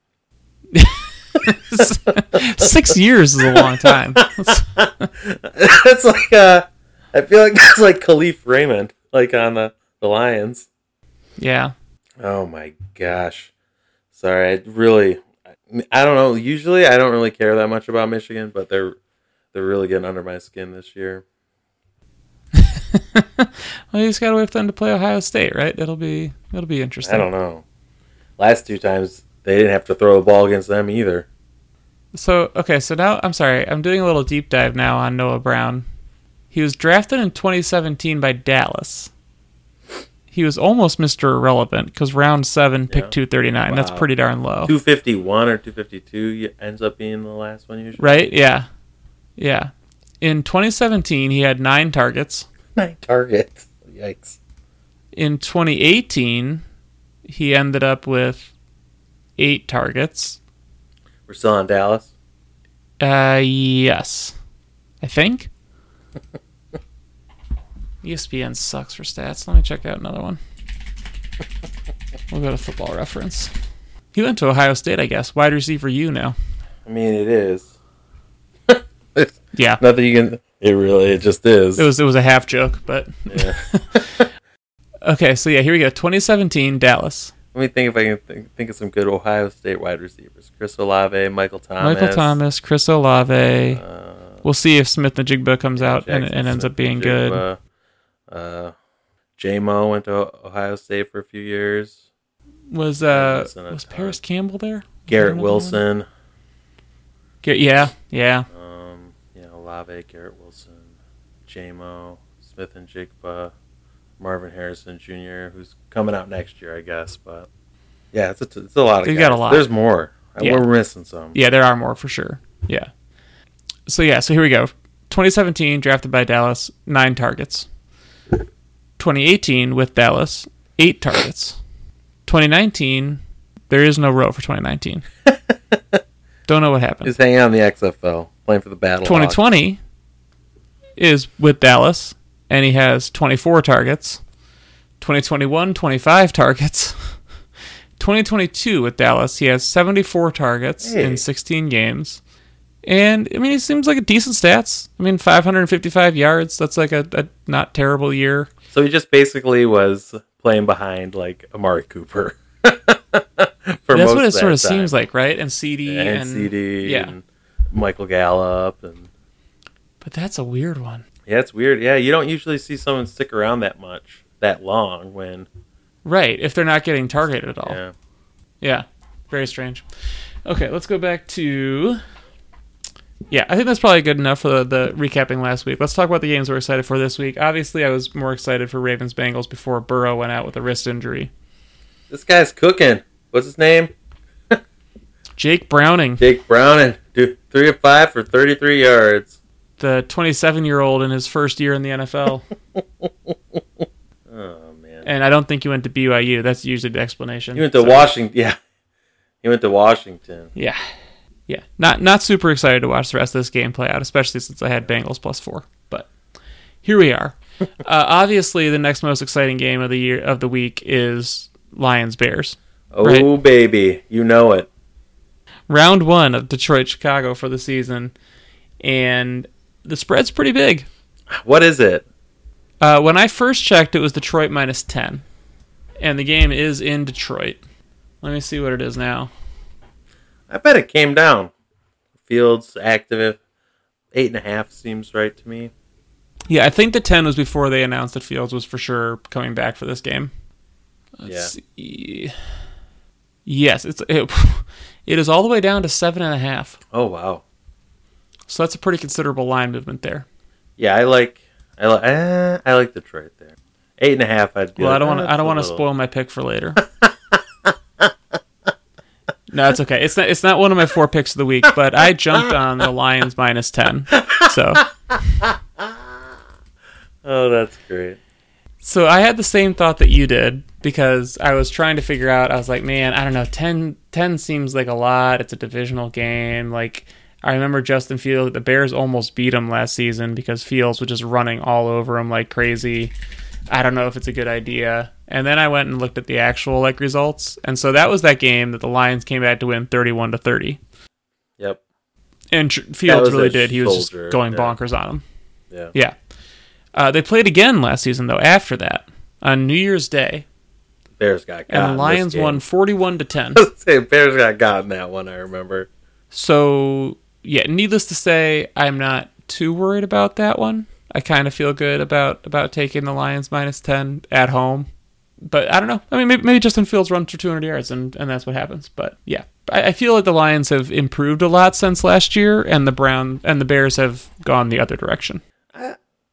six years is a long time. That's like uh, I feel like that's like Kalif Raymond, like on the the Lions. yeah. Oh my gosh. Sorry, I really I don't know. Usually I don't really care that much about Michigan, but they're they're really getting under my skin this year. Well, you just gotta wait for them to play Ohio State, right? It'll be it'll be interesting. I don't know. Last two times they didn't have to throw the ball against them either. So okay, so now I'm sorry, I'm doing a little deep dive now on Noah Brown. He was drafted in 2017 by Dallas. He was almost Mr. Irrelevant because round seven, pick Yeah. 239. That's pretty darn low, 251 or 252 ends up being the last one usually. right? Yeah, yeah. In 2017, he had nine targets. Nine targets. Yikes. In 2018, he ended up with eight targets. We're still on Dallas. Uh, yes, I think. ESPN sucks for stats. Let me check out another one. We'll go to Football Reference. He went to Ohio State, I guess. Wide receiver, you now. I mean, it is. Yeah, Nothing you can. It really, it just is. it was it was a half joke, but Yeah. okay. So yeah, here we go. 2017 Dallas. Let me think if I can think, think of some good Ohio State wide receivers: Chris Olave, Michael Thomas, Michael Thomas, Chris Olave. Uh, We'll see if Smith-Njigba comes out and, Jaxon and ends Smith, up being good. Jigba. Uh, J Mo went to Ohio State for a few years. Was uh was. Parris Campbell there? Garrett? Wilson. Yeah, yeah. Um, yeah, Olave, Garrett Wilson, J-Mo, Smith-Njigba, Marvin Harrison Jr., who's coming out next year, I guess. But yeah, it's a, it's a lot of guys. got a lot. There's more. Yeah. We're missing some. Yeah, there are more for sure. Yeah. So yeah, so here we go. 2017 drafted by Dallas, nine targets. 2018 with Dallas, eight targets. 2019, there is no row for 2019. Don't know what happened. He's hanging on the XFL, playing for the Battle. 2020 is with Dallas, and he has 24 targets. 2021, 25 targets. 2022 with Dallas, he has 74 targets Hey. in 16 games. And, I mean, he seems like a decent stats. I mean, 555 yards. That's like a, a not terrible year. So he just basically was playing behind like Amari Cooper. for That's what it sort of time. seems like, right? And CD And, and, CD yeah. and Michael Gallup and But that's a weird one. Yeah, it's weird. Yeah, you don't usually see someone stick around that much, that long. When Right, if they're not getting targeted at all. yeah, Yeah, very strange. Okay, let's go back to. Yeah, I think that's probably good enough for the, the recapping last week. Let's talk about the games we're excited for this week. Obviously, I was more excited for Ravens Bengals before Burrow went out with a wrist injury. this guy's cooking. What's his name? Jake Browning, Jake Browning. Dude, three of five for thirty-three yards. The 27 year old in his first year in the NFL, Oh man, and I don't think he went to BYU. That's usually the explanation. he went to So, Washington. Yeah, he went to Washington. Yeah, yeah. Not not super excited to watch the rest of this game play out, especially since I had Bengals plus four. But here we are. uh, obviously, the next most exciting game of the year of the week is Lions Bears. Oh Right. baby, you know it. Round one of Detroit Chicago for the season, and the spread's pretty big. What is it? Uh, when I first checked, it was Detroit minus ten, and the game is in Detroit. Let me see what it is now. I bet it came down. Fields active, eight and a half seems right to me. Yeah, I think the ten was before they announced that Fields was for sure coming back for this game. Let's see. Yes, it's it, it is all the way down to seven and a half. Oh wow. So that's a pretty considerable line movement there. Yeah, I like I like eh, I like Detroit there. Eight and a half. I'd be Well, I don't want to. I don't want to spoil my pick for later. no, it's okay. It's not. It's not one of my four picks of the week, but I jumped on the Lions minus ten. So, Oh, that's great. so I had the same thought that you did because I was trying to figure out. I was like, man, I don't know. 10, 10 seems like a lot. It's a divisional game. Like I remember Justin Fields. The Bears almost beat him last season because Fields was just running all over him like crazy. I don't know if it's a good idea. And then I went and looked at the actual like results, and so that was that game that the Lions came back to win thirty-one to thirty. Yep. And Tr- Fields really did. He was just going yeah. bonkers on him. Yeah. Yeah. Uh, they played again last season though. After that, on New Year's Day, Bears got and the Lions won forty-one to ten. Bears got got in that one. I remember. So yeah, needless to say, I'm not too worried about that one. I kind of feel good about about taking the Lions minus ten at home, but I don't know. I mean, maybe, maybe Justin Fields runs for 200 yards and and that's what happens. But yeah, I, I feel like the Lions have improved a lot since last year, and the Brown and the Bears have gone the other direction.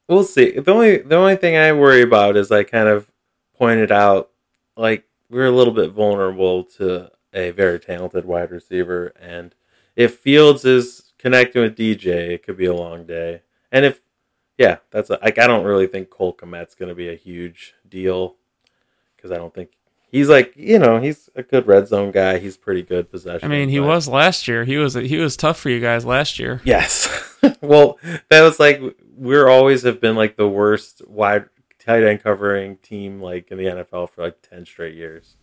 We'll see. The only the only thing I worry about is I kind of pointed out like we're a little bit vulnerable to a very talented wide receiver, and if Fields is connecting with DJ, it could be a long day. And if yeah, that's a, like I don't really think Cole Kmet's going to be a huge deal because I don't think he's like you know he's a good red zone guy. He's pretty good possession. I mean, he but- was last year. He was he was tough for you guys last year. Yes. well, that was like we're always have been like the worst wide tight end covering team like in the NFL for like ten straight years.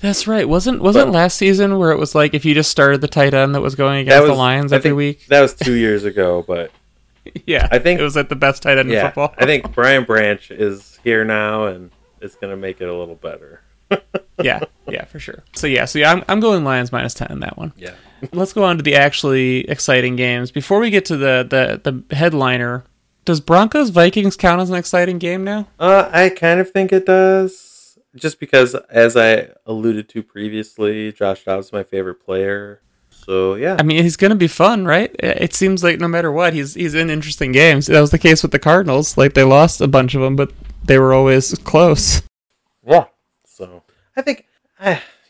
That's right. Wasn't wasn't But- last season where it was like if you just started the tight end that was going against was the Lions I every week? That was two years ago, but Yeah, I think- it was like the best tight end in football. I think Brian Branch is here now, and it's gonna make it a little better. yeah, yeah, for sure. So yeah, so yeah, I'm I'm going Lions minus ten in that one. Yeah. Let's go on to the actually exciting games. Before we get to the the the headliner, does Broncos Vikings count as an exciting game now? Uh, I kind of think it does, just because, as I alluded to previously, Josh Dobbs is my favorite player. So yeah, I mean, he's going to be fun, right? It seems like no matter what, he's he's in interesting games. That was the case with the Cardinals. Like they lost a bunch of them, but they were always close. Yeah. So I think,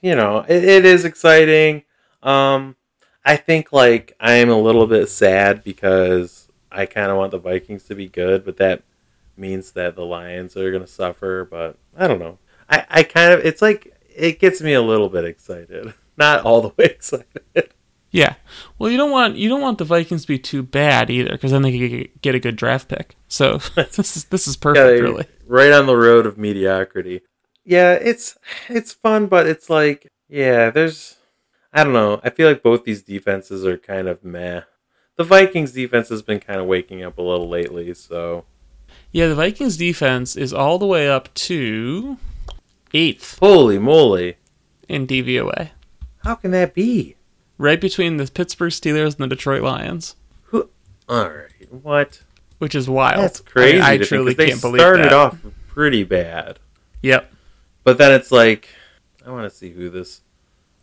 you know, it, it is exciting. Um, I think like I am a little bit sad because I kind of want the Vikings to be good, but that means that the Lions are going to suffer. But I don't know. I I kind of it's like it gets me a little bit excited, not all the way excited. Yeah. Well, you don't want you don't want the Vikings to be too bad either, because then they could get a good draft pick. So this is this is perfect, Yeah, really. right on the road of mediocrity. Yeah, it's it's fun, but it's like yeah, there's I don't know. I feel like both these defenses are kind of meh. The Vikings defense has been kind of waking up a little lately, so Yeah, the Vikings defense is all the way up to eighth holy moly, in DVOA, how can that be? right between the Pittsburgh Steelers and the Detroit Lions, Who? All right, what? which is wild. That's crazy. I, I to think, truly 'cause they can't believe started that. off pretty bad, Yep. but then it's like I want to see who this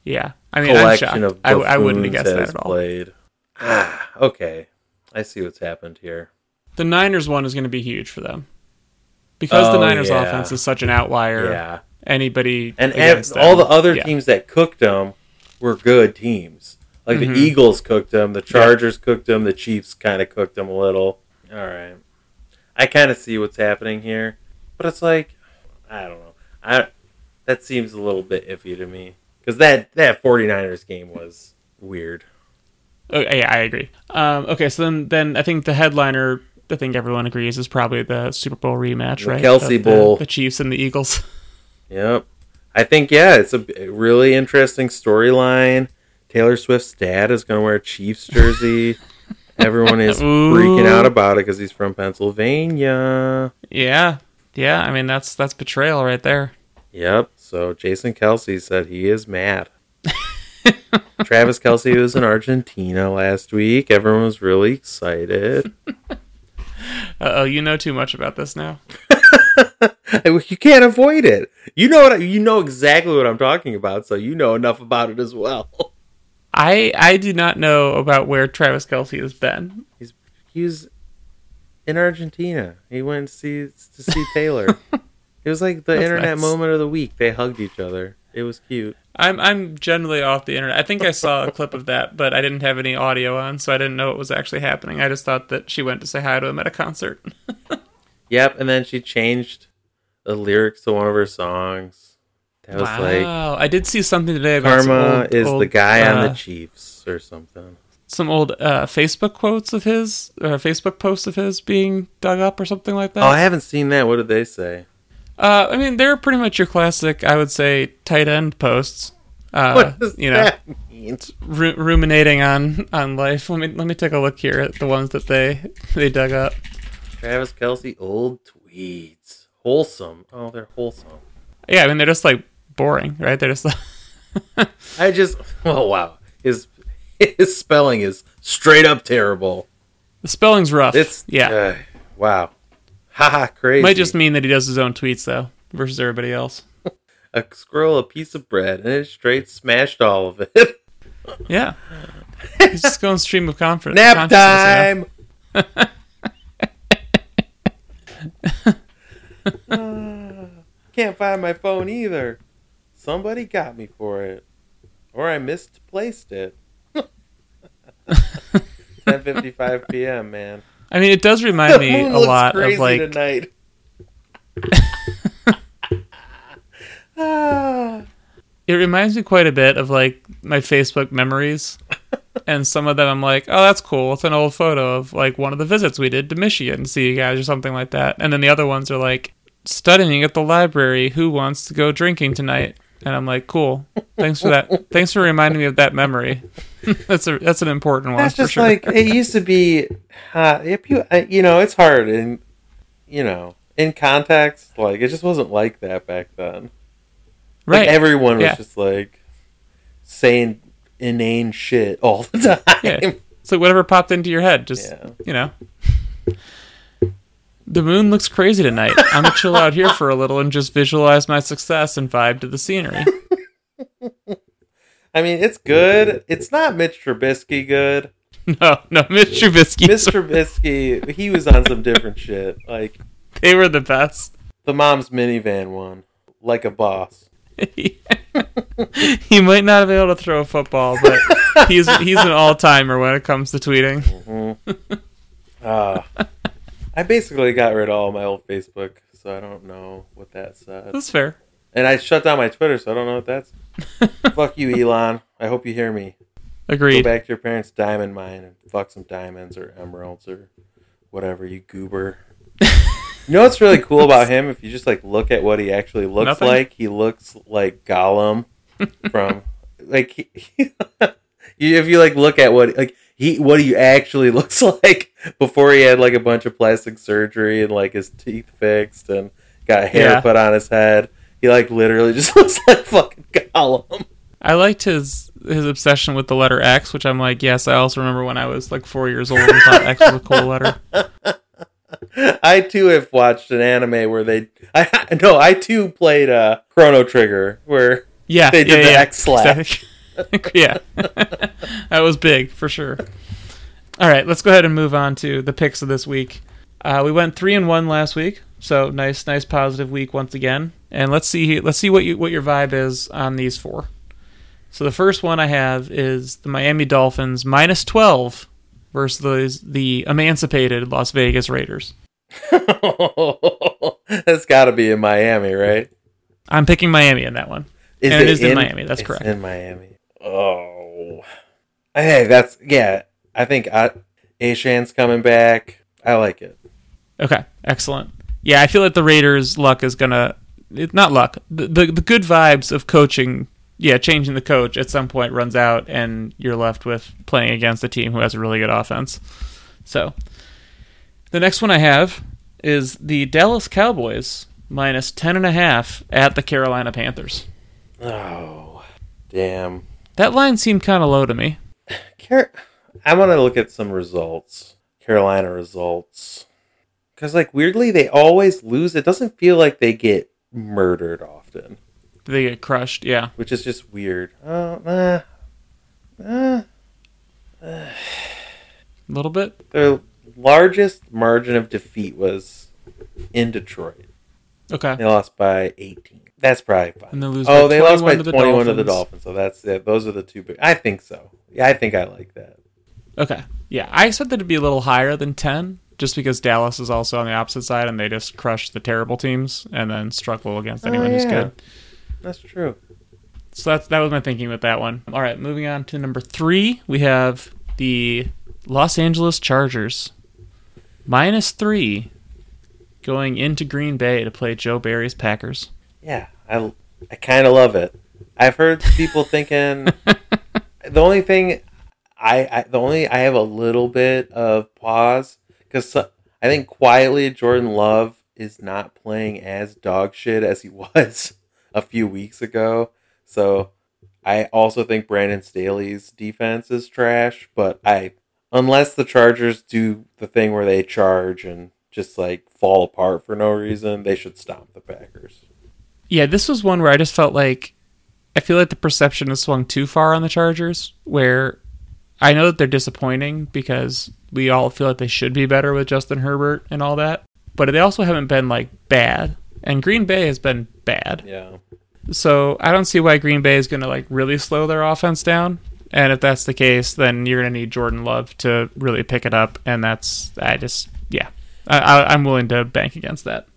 Yeah. I mean, I'm shocked. collection of I, I wouldn't have buffoons guessed that has at all. played. Ah, okay, I see what's happened here. The Niners one is going to be huge for them because the Oh, Niners yeah. offense is such an outlier. Yeah. Anybody and, and against all the other yeah. teams that cooked them were good teams. Like Mhm. the Eagles cooked them, the Chargers cooked them, the Chiefs kind of cooked them a little. All right, I kind of see what's happening here, but it's like I don't know. I that seems a little bit iffy to me because that that 49ers game was weird. Oh, yeah, I agree. Um, okay, so then, then I think the headliner, I think everyone agrees, is probably the Super Bowl rematch, The right? Kelce the- Bowl. the Chiefs and the Eagles. Yep, I think yeah, it's a really interesting storyline. Taylor Swift's dad is going to wear a Chiefs jersey. Everyone is freaking out about it because he's from Pennsylvania. yeah, yeah. I mean, that's that's betrayal right there. Yep. So Jason Kelce said he is mad. Travis Kelce was in Argentina last week. Everyone was really excited. oh, you know too much about this now. you can't avoid it. You know what? You know exactly what I'm talking about. So you know enough about it as well. I I do not know about where Travis Kelce has been. He's was in Argentina. He went to see to see Taylor. it was like the That's internet nice. moment of the week. They hugged each other. It was cute. I'm I'm generally off the internet. I think I saw a clip of that, but I didn't have any audio on, so I didn't know what was actually happening. I just thought that she went to say hi to him at a concert. Yep. And then she changed the lyrics to one of her songs. That was like wow, I did see something today about Karma old- is the old, guy on uh, the Chiefs or something. some old uh, Facebook quotes of his or a Facebook post of his being dug up or something like that. Oh. I haven't seen that. What did they say? uh, I mean, they're pretty much your classic, I would say, tight end posts. Uh, what does you know, that mean? ru- ruminating on on life. Let me let me take a look here at the ones that they they dug up. Travis Kelce, old tweets. Wholesome. Oh, they're wholesome. Yeah, I mean they're just like boring, right? They're just like I just. Oh, wow. His, his spelling is straight up terrible. the spelling's rough. It's. yeah. uh, wow. Haha, crazy. Might just mean that he does his own tweets though, versus everybody else. a scroll, a piece of bread, and it straight smashed all of it. Yeah, he's just going stream of confidence. Nap time! Ah, can't find my phone either. Somebody got me for it. Or I misplaced it. 10:55 p.m., man. I mean, it does remind me a lot of like tonight. ah, it reminds me quite a bit of like my Facebook memories. And some of them I'm like, oh, that's cool. It's an old photo of like one of the visits we did to Michigan to see you guys or something like that. And then the other ones are like studying at the library. Who wants to go drinking tonight? And I'm like, cool. Thanks for that. Thanks for reminding me of that memory. that's a that's an important one that's for just sure. like it used to be. Uh, if you, uh, you know, it's hard and you know, in context. Like it just wasn't like that back then. right. Like everyone was Yeah. just like saying inane shit all the time. Yeah. It's like whatever popped into your head. Just Yeah. you know. The moon looks crazy tonight. I'm gonna chill out here for a little and just visualize my success and vibe to the scenery. I mean, it's good. It's not Mitch Trubisky good. No, no, Mitch Trubisky. Mitch Trubisky, he was on some different shit. Like They were the best. the mom's minivan one, like a boss. he might not be able to throw a football, but he's he's an all timer when it comes to tweeting. Uh, I basically got rid of all my old Facebook, so I don't know what that said. That's fair. And I shut down my Twitter, so I don't know what that's. fuck you, Elon. I hope you hear me. Agreed. Go back to your parents' diamond mine and fuck some diamonds or emeralds or whatever, you goober. you know what's really cool about him? If you just like look at what he actually looks Nothing? like, he looks like Gollum from like he, you- if you like look at what like he what he actually looks like before he had like a bunch of plastic surgery and like his teeth fixed and got hair Yeah. put on his head. He like literally just looks like fucking Gollum. I liked his his obsession with the letter X, which I'm like, yes, I also remember when I was like four years old and thought X was a cool letter. I too have watched an anime where they I no, I too played uh Chrono Trigger where Yeah, They did yeah, the yeah. X slap. yeah, that was big for sure. All right, let's go ahead and move on to the picks of this week. Uh, we went three and one last week, so nice, nice positive week once again. And let's see, let's see what you what your vibe is on these four. So the first one I have is the Miami Dolphins minus twelve versus the, the emancipated Las Vegas Raiders. That's got to be in Miami, right? I'm picking Miami in that one. Is And it is in Miami, that's it's correct. In Miami. Oh, hey, that's yeah. I think I, Achane's coming back. I like it. Okay, excellent. Yeah, I feel like the Raiders' luck is gonna it, not luck. The, the the good vibes of coaching, yeah, changing the coach at some point runs out, and you're left with playing against a team who has a really good offense. So, the next one I have is the Dallas Cowboys minus ten and a half at the Carolina Panthers. Oh, damn. That line seemed kind of low to me. Car- I want to look at some results. Carolina results. Because, like, weirdly, they always lose. It doesn't feel like they get murdered often, They get crushed. Yeah, which is just weird. Oh, uh, uh, a little bit. their largest margin of defeat was in Detroit. Okay, They lost by 18. That's probably fine. and they lose. Oh, they lost by 21 to the 21 to the Dolphins. Dolphins. So that's it. Those are the two big. I think so. Yeah, I think I like that. Okay. Yeah, I expected it to be a little higher than 10 just because Dallas is also on the opposite side and they just crush the terrible teams and then struggle against Oh, anyone who's good. That's true. So that's that was my thinking with that one. All right, moving on to number 3, we have the Los Angeles Chargers minus 3 going into Green Bay to play Joe Barry's Packers. Yeah, I, I kind of love it. I've heard people thinking the only thing I, I the only I have a little bit of pause because I think quietly Jordan Love is not playing as dog shit as he was a few weeks ago. So I also think Brandon Staley's defense is trash. But I unless the Chargers do the thing where they charge and just like fall apart for no reason, they should stomp the Packers. Yeah, this was one where I just felt like I feel like the perception has swung too far on the Chargers, where I know that they're disappointing because we all feel like they should be better with Justin Herbert and all that, but they also haven't been like bad. And Green Bay has been bad. Yeah. So I don't see why Green Bay is going to like really slow their offense down. And if that's the case, then you're going to need Jordan Love to really pick it up. And that's, I just, yeah, I, I, I'm willing to bank against that.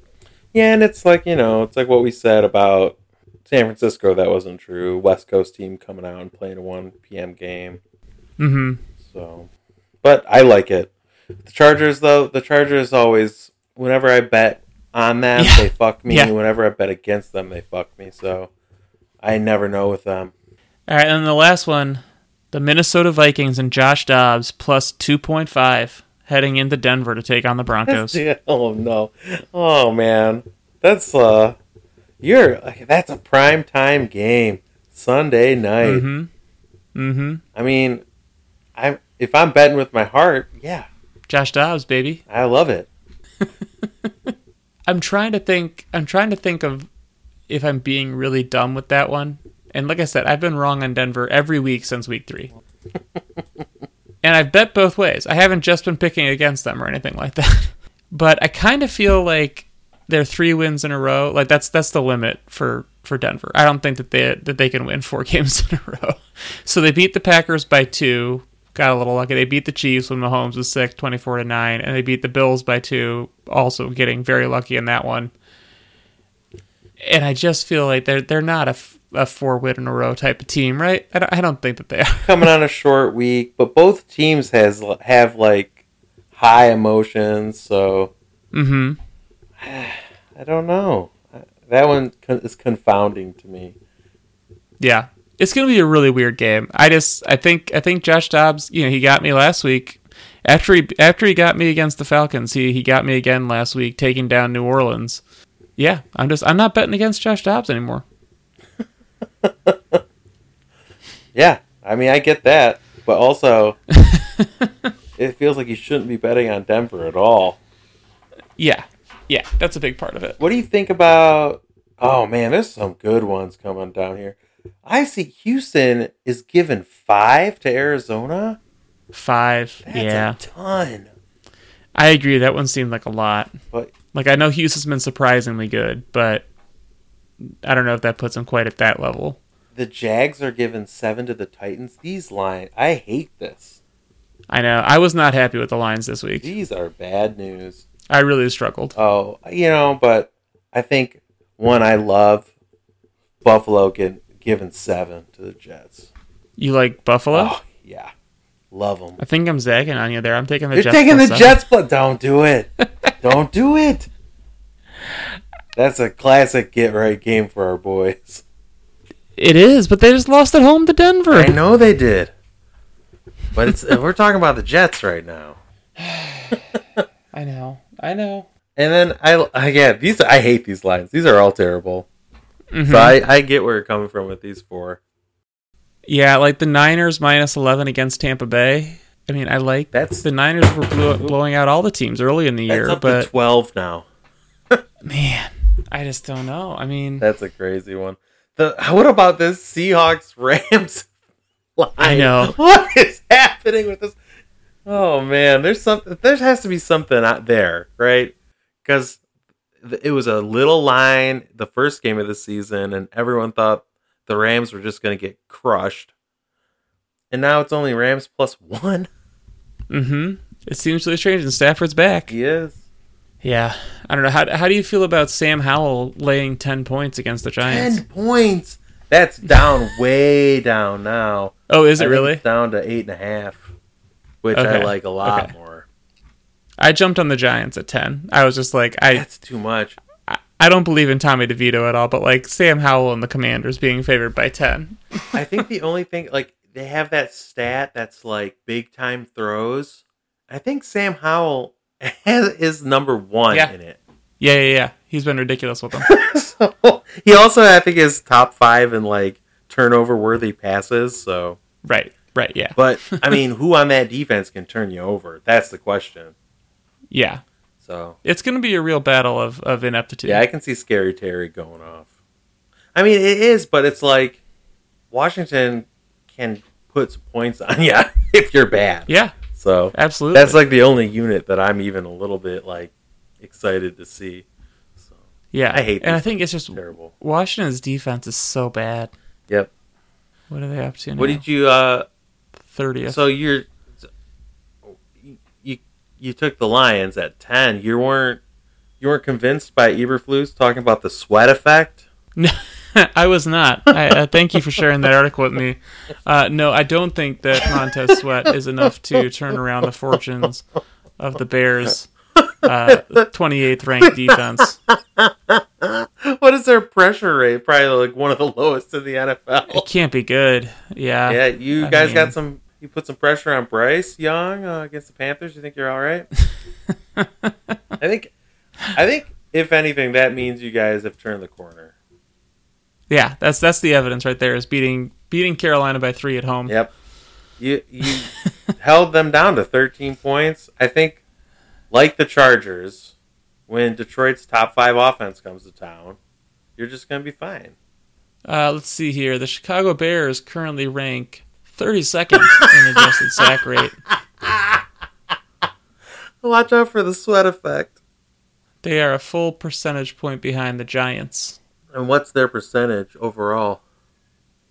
Yeah, and it's like, you know, it's like what we said about San Francisco that wasn't true. West Coast team coming out and playing a 1 p.m. game. Mm-hmm. So, but I like it. The Chargers though, the Chargers always whenever I bet on them, Yeah. they fuck me. Yeah. Whenever I bet against them, they fuck me. So, I never know with them. All right, and then the last one, the Minnesota Vikings and Josh Dobbs plus 2.5 heading into Denver to take on the Broncos. oh no. Oh man. That's uh you're that's a prime time game. Sunday night. Mm-hmm. Mm-hmm. I mean, I if I'm betting with my heart, yeah, Josh Dobbs, baby. I love it. I'm trying to think. I'm trying to think of if I'm being really dumb with that one. And like I said, I've been wrong on Denver every week since week three. and I've bet both ways. I haven't just been picking against them or anything like that. But I kind of feel like they're three wins in a row. Like that's that's the limit for for Denver. I don't think that they that they can win four games in a row. So they beat the Packers by two. Got a little lucky. They beat the Chiefs when Mahomes was sick, twenty four to nine, and they beat the Bills by two. Also getting very lucky in that one. And I just feel like they're they're not a, a four win in a row type of team, right? I don't, I don't think that they are. Coming on a short week, but both teams has have like high emotions, so hmm I don't know. That one is confounding to me. Yeah, it's gonna be a really weird game. I just I think I think Josh Dobbs, you know, he got me last week. After he after he got me against the Falcons, he he got me again last week, taking down New Orleans. Yeah, I'm just I'm not betting against Josh Dobbs anymore. Yeah, I mean I get that, but also it feels like you shouldn't be betting on Denver at all. Yeah, yeah, that's a big part of it. What do you think about? Oh man, there's some good ones coming down here. I see Houston is given five to Arizona. Five. That's yeah, a ton. I agree. That one seemed like a lot. But Like I know Houston's been surprisingly good, but I don't know if that puts them quite at that level. the Jags are given seven to the Titans. These line, I hate this. I know. I was not happy with the lines this week. These are bad news. I really struggled. Oh, you know, but I think one I love Buffalo get given seven to the Jets. You like Buffalo? Oh yeah, love them. I think I'm zagging on you there. I'm taking the You're Jets. taking the seven. Jets, but don't do it. don't do it. That's a classic get right game for our boys. It is, but they just lost at home to Denver. I know they did, but it's we're talking about the Jets right now. I know. I know. And then I again these I hate these lines. These are all terrible. Mhm. So I, I get where you're coming from with these four. yeah, like the Niners minus 11 against Tampa Bay. I mean, I like That's the Niners were blew, blowing out all the teams early in the that's year, up but to twelve now. man, I just don't know. I mean, That's a crazy one. The what about this Seahawks Rams line? I know. What is happening with this? Oh man, there's something. There has to be something out there, right? Because it was a little line the first game of the season, and everyone thought the Rams were just going to get crushed. And now it's only Rams plus one. Mm-hmm. It seems really strange, and Stafford's back. He is Yeah, I don't know. How how do you feel about Sam Howell laying 10 points against the Giants? ten points. That's down way down now. Oh, is it really? it's down to eight and a half, which I like a lot Okay. more. I jumped on the Giants at 10. I was just like, I That's too much. I- I don't believe in Tommy DeVito at all, but like Sam Howell and the Commanders being favored by 10. I think the only thing like they have that stat that's like big time throws. I think Sam Howell has, is number one Yeah. in it. Yeah, yeah, yeah. He's been ridiculous with them. so he also I think is top five in like turnover worthy passes. So, right, right, yeah. but I mean, who on that defense can turn you over? That's the question. Yeah. So It's going to be a real battle of, of ineptitude. yeah, I can see Scary Terry going off. I mean, it is, but it's like Washington can put some points on you if you're bad. yeah, So absolutely. that's like the only unit that I'm even a little bit like excited to see. So yeah. I hate And I think it's just terrible. Washington's defense is so bad. Yep. What are they up to now? What did you? uh 30th. So you're you you took the Lions at ten. You weren't you weren't convinced by Eberflus talking about the sweat effect. No, I was not. I, uh, thank you for sharing that article with me. Uh, no, I don't think that Montez Sweat is enough to turn around the fortunes of the Bears' uh, 28th ranked defense. what is their pressure rate? Probably like one of the lowest in the NFL. It can't be good. Yeah. Yeah, you I guys mean- got some. You put some pressure on Bryce Young uh, against the Panthers. You think you're all right? I think, I think if anything, that means you guys have turned the corner. Yeah, that's that's the evidence right there. Is beating beating Carolina by three at home. Yep. You you held them down to 13 points. I think, like the Chargers, when Detroit's top five offense comes to town, you're just gonna be fine. Uh, let's see here. The Chicago Bears currently rank 32nd in adjusted sack rate. Watch out for the sweat effect. They are a full percentage point behind the Giants. And what's their percentage overall?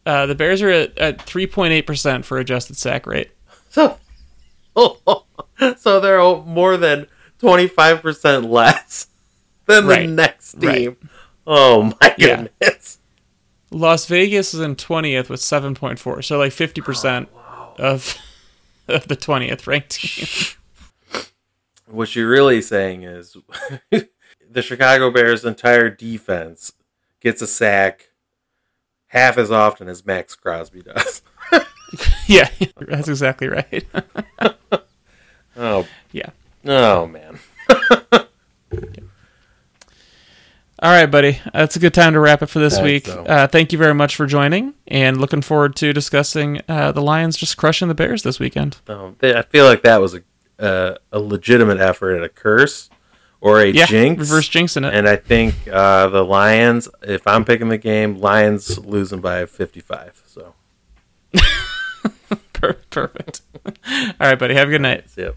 Uh, the Bears are at, at 3.8% for adjusted sack rate. So, so they're more than 25% less than Right. the next team. Right. Oh my Yeah. goodness. Las Vegas is in 20th with 7.4, so like 50% of of the 20th ranked team. What you're really saying is the Chicago Bears' entire defense gets a sack half as often as Maxx Crosby does. yeah, that's exactly right. Oh, yeah. oh man. All right, buddy. That's a good time to wrap it for this week. though. Uh, thank you very much for joining, and looking forward to discussing uh, the Lions just crushing the Bears this weekend. Um, I feel like that was a uh, a legitimate effort at a curse or a Yeah, jinx. reverse jinxing it. And I think uh, the Lions, if I'm picking the game, Lions losing by 55. So, Perfect. All right, buddy. Have a good night. yep.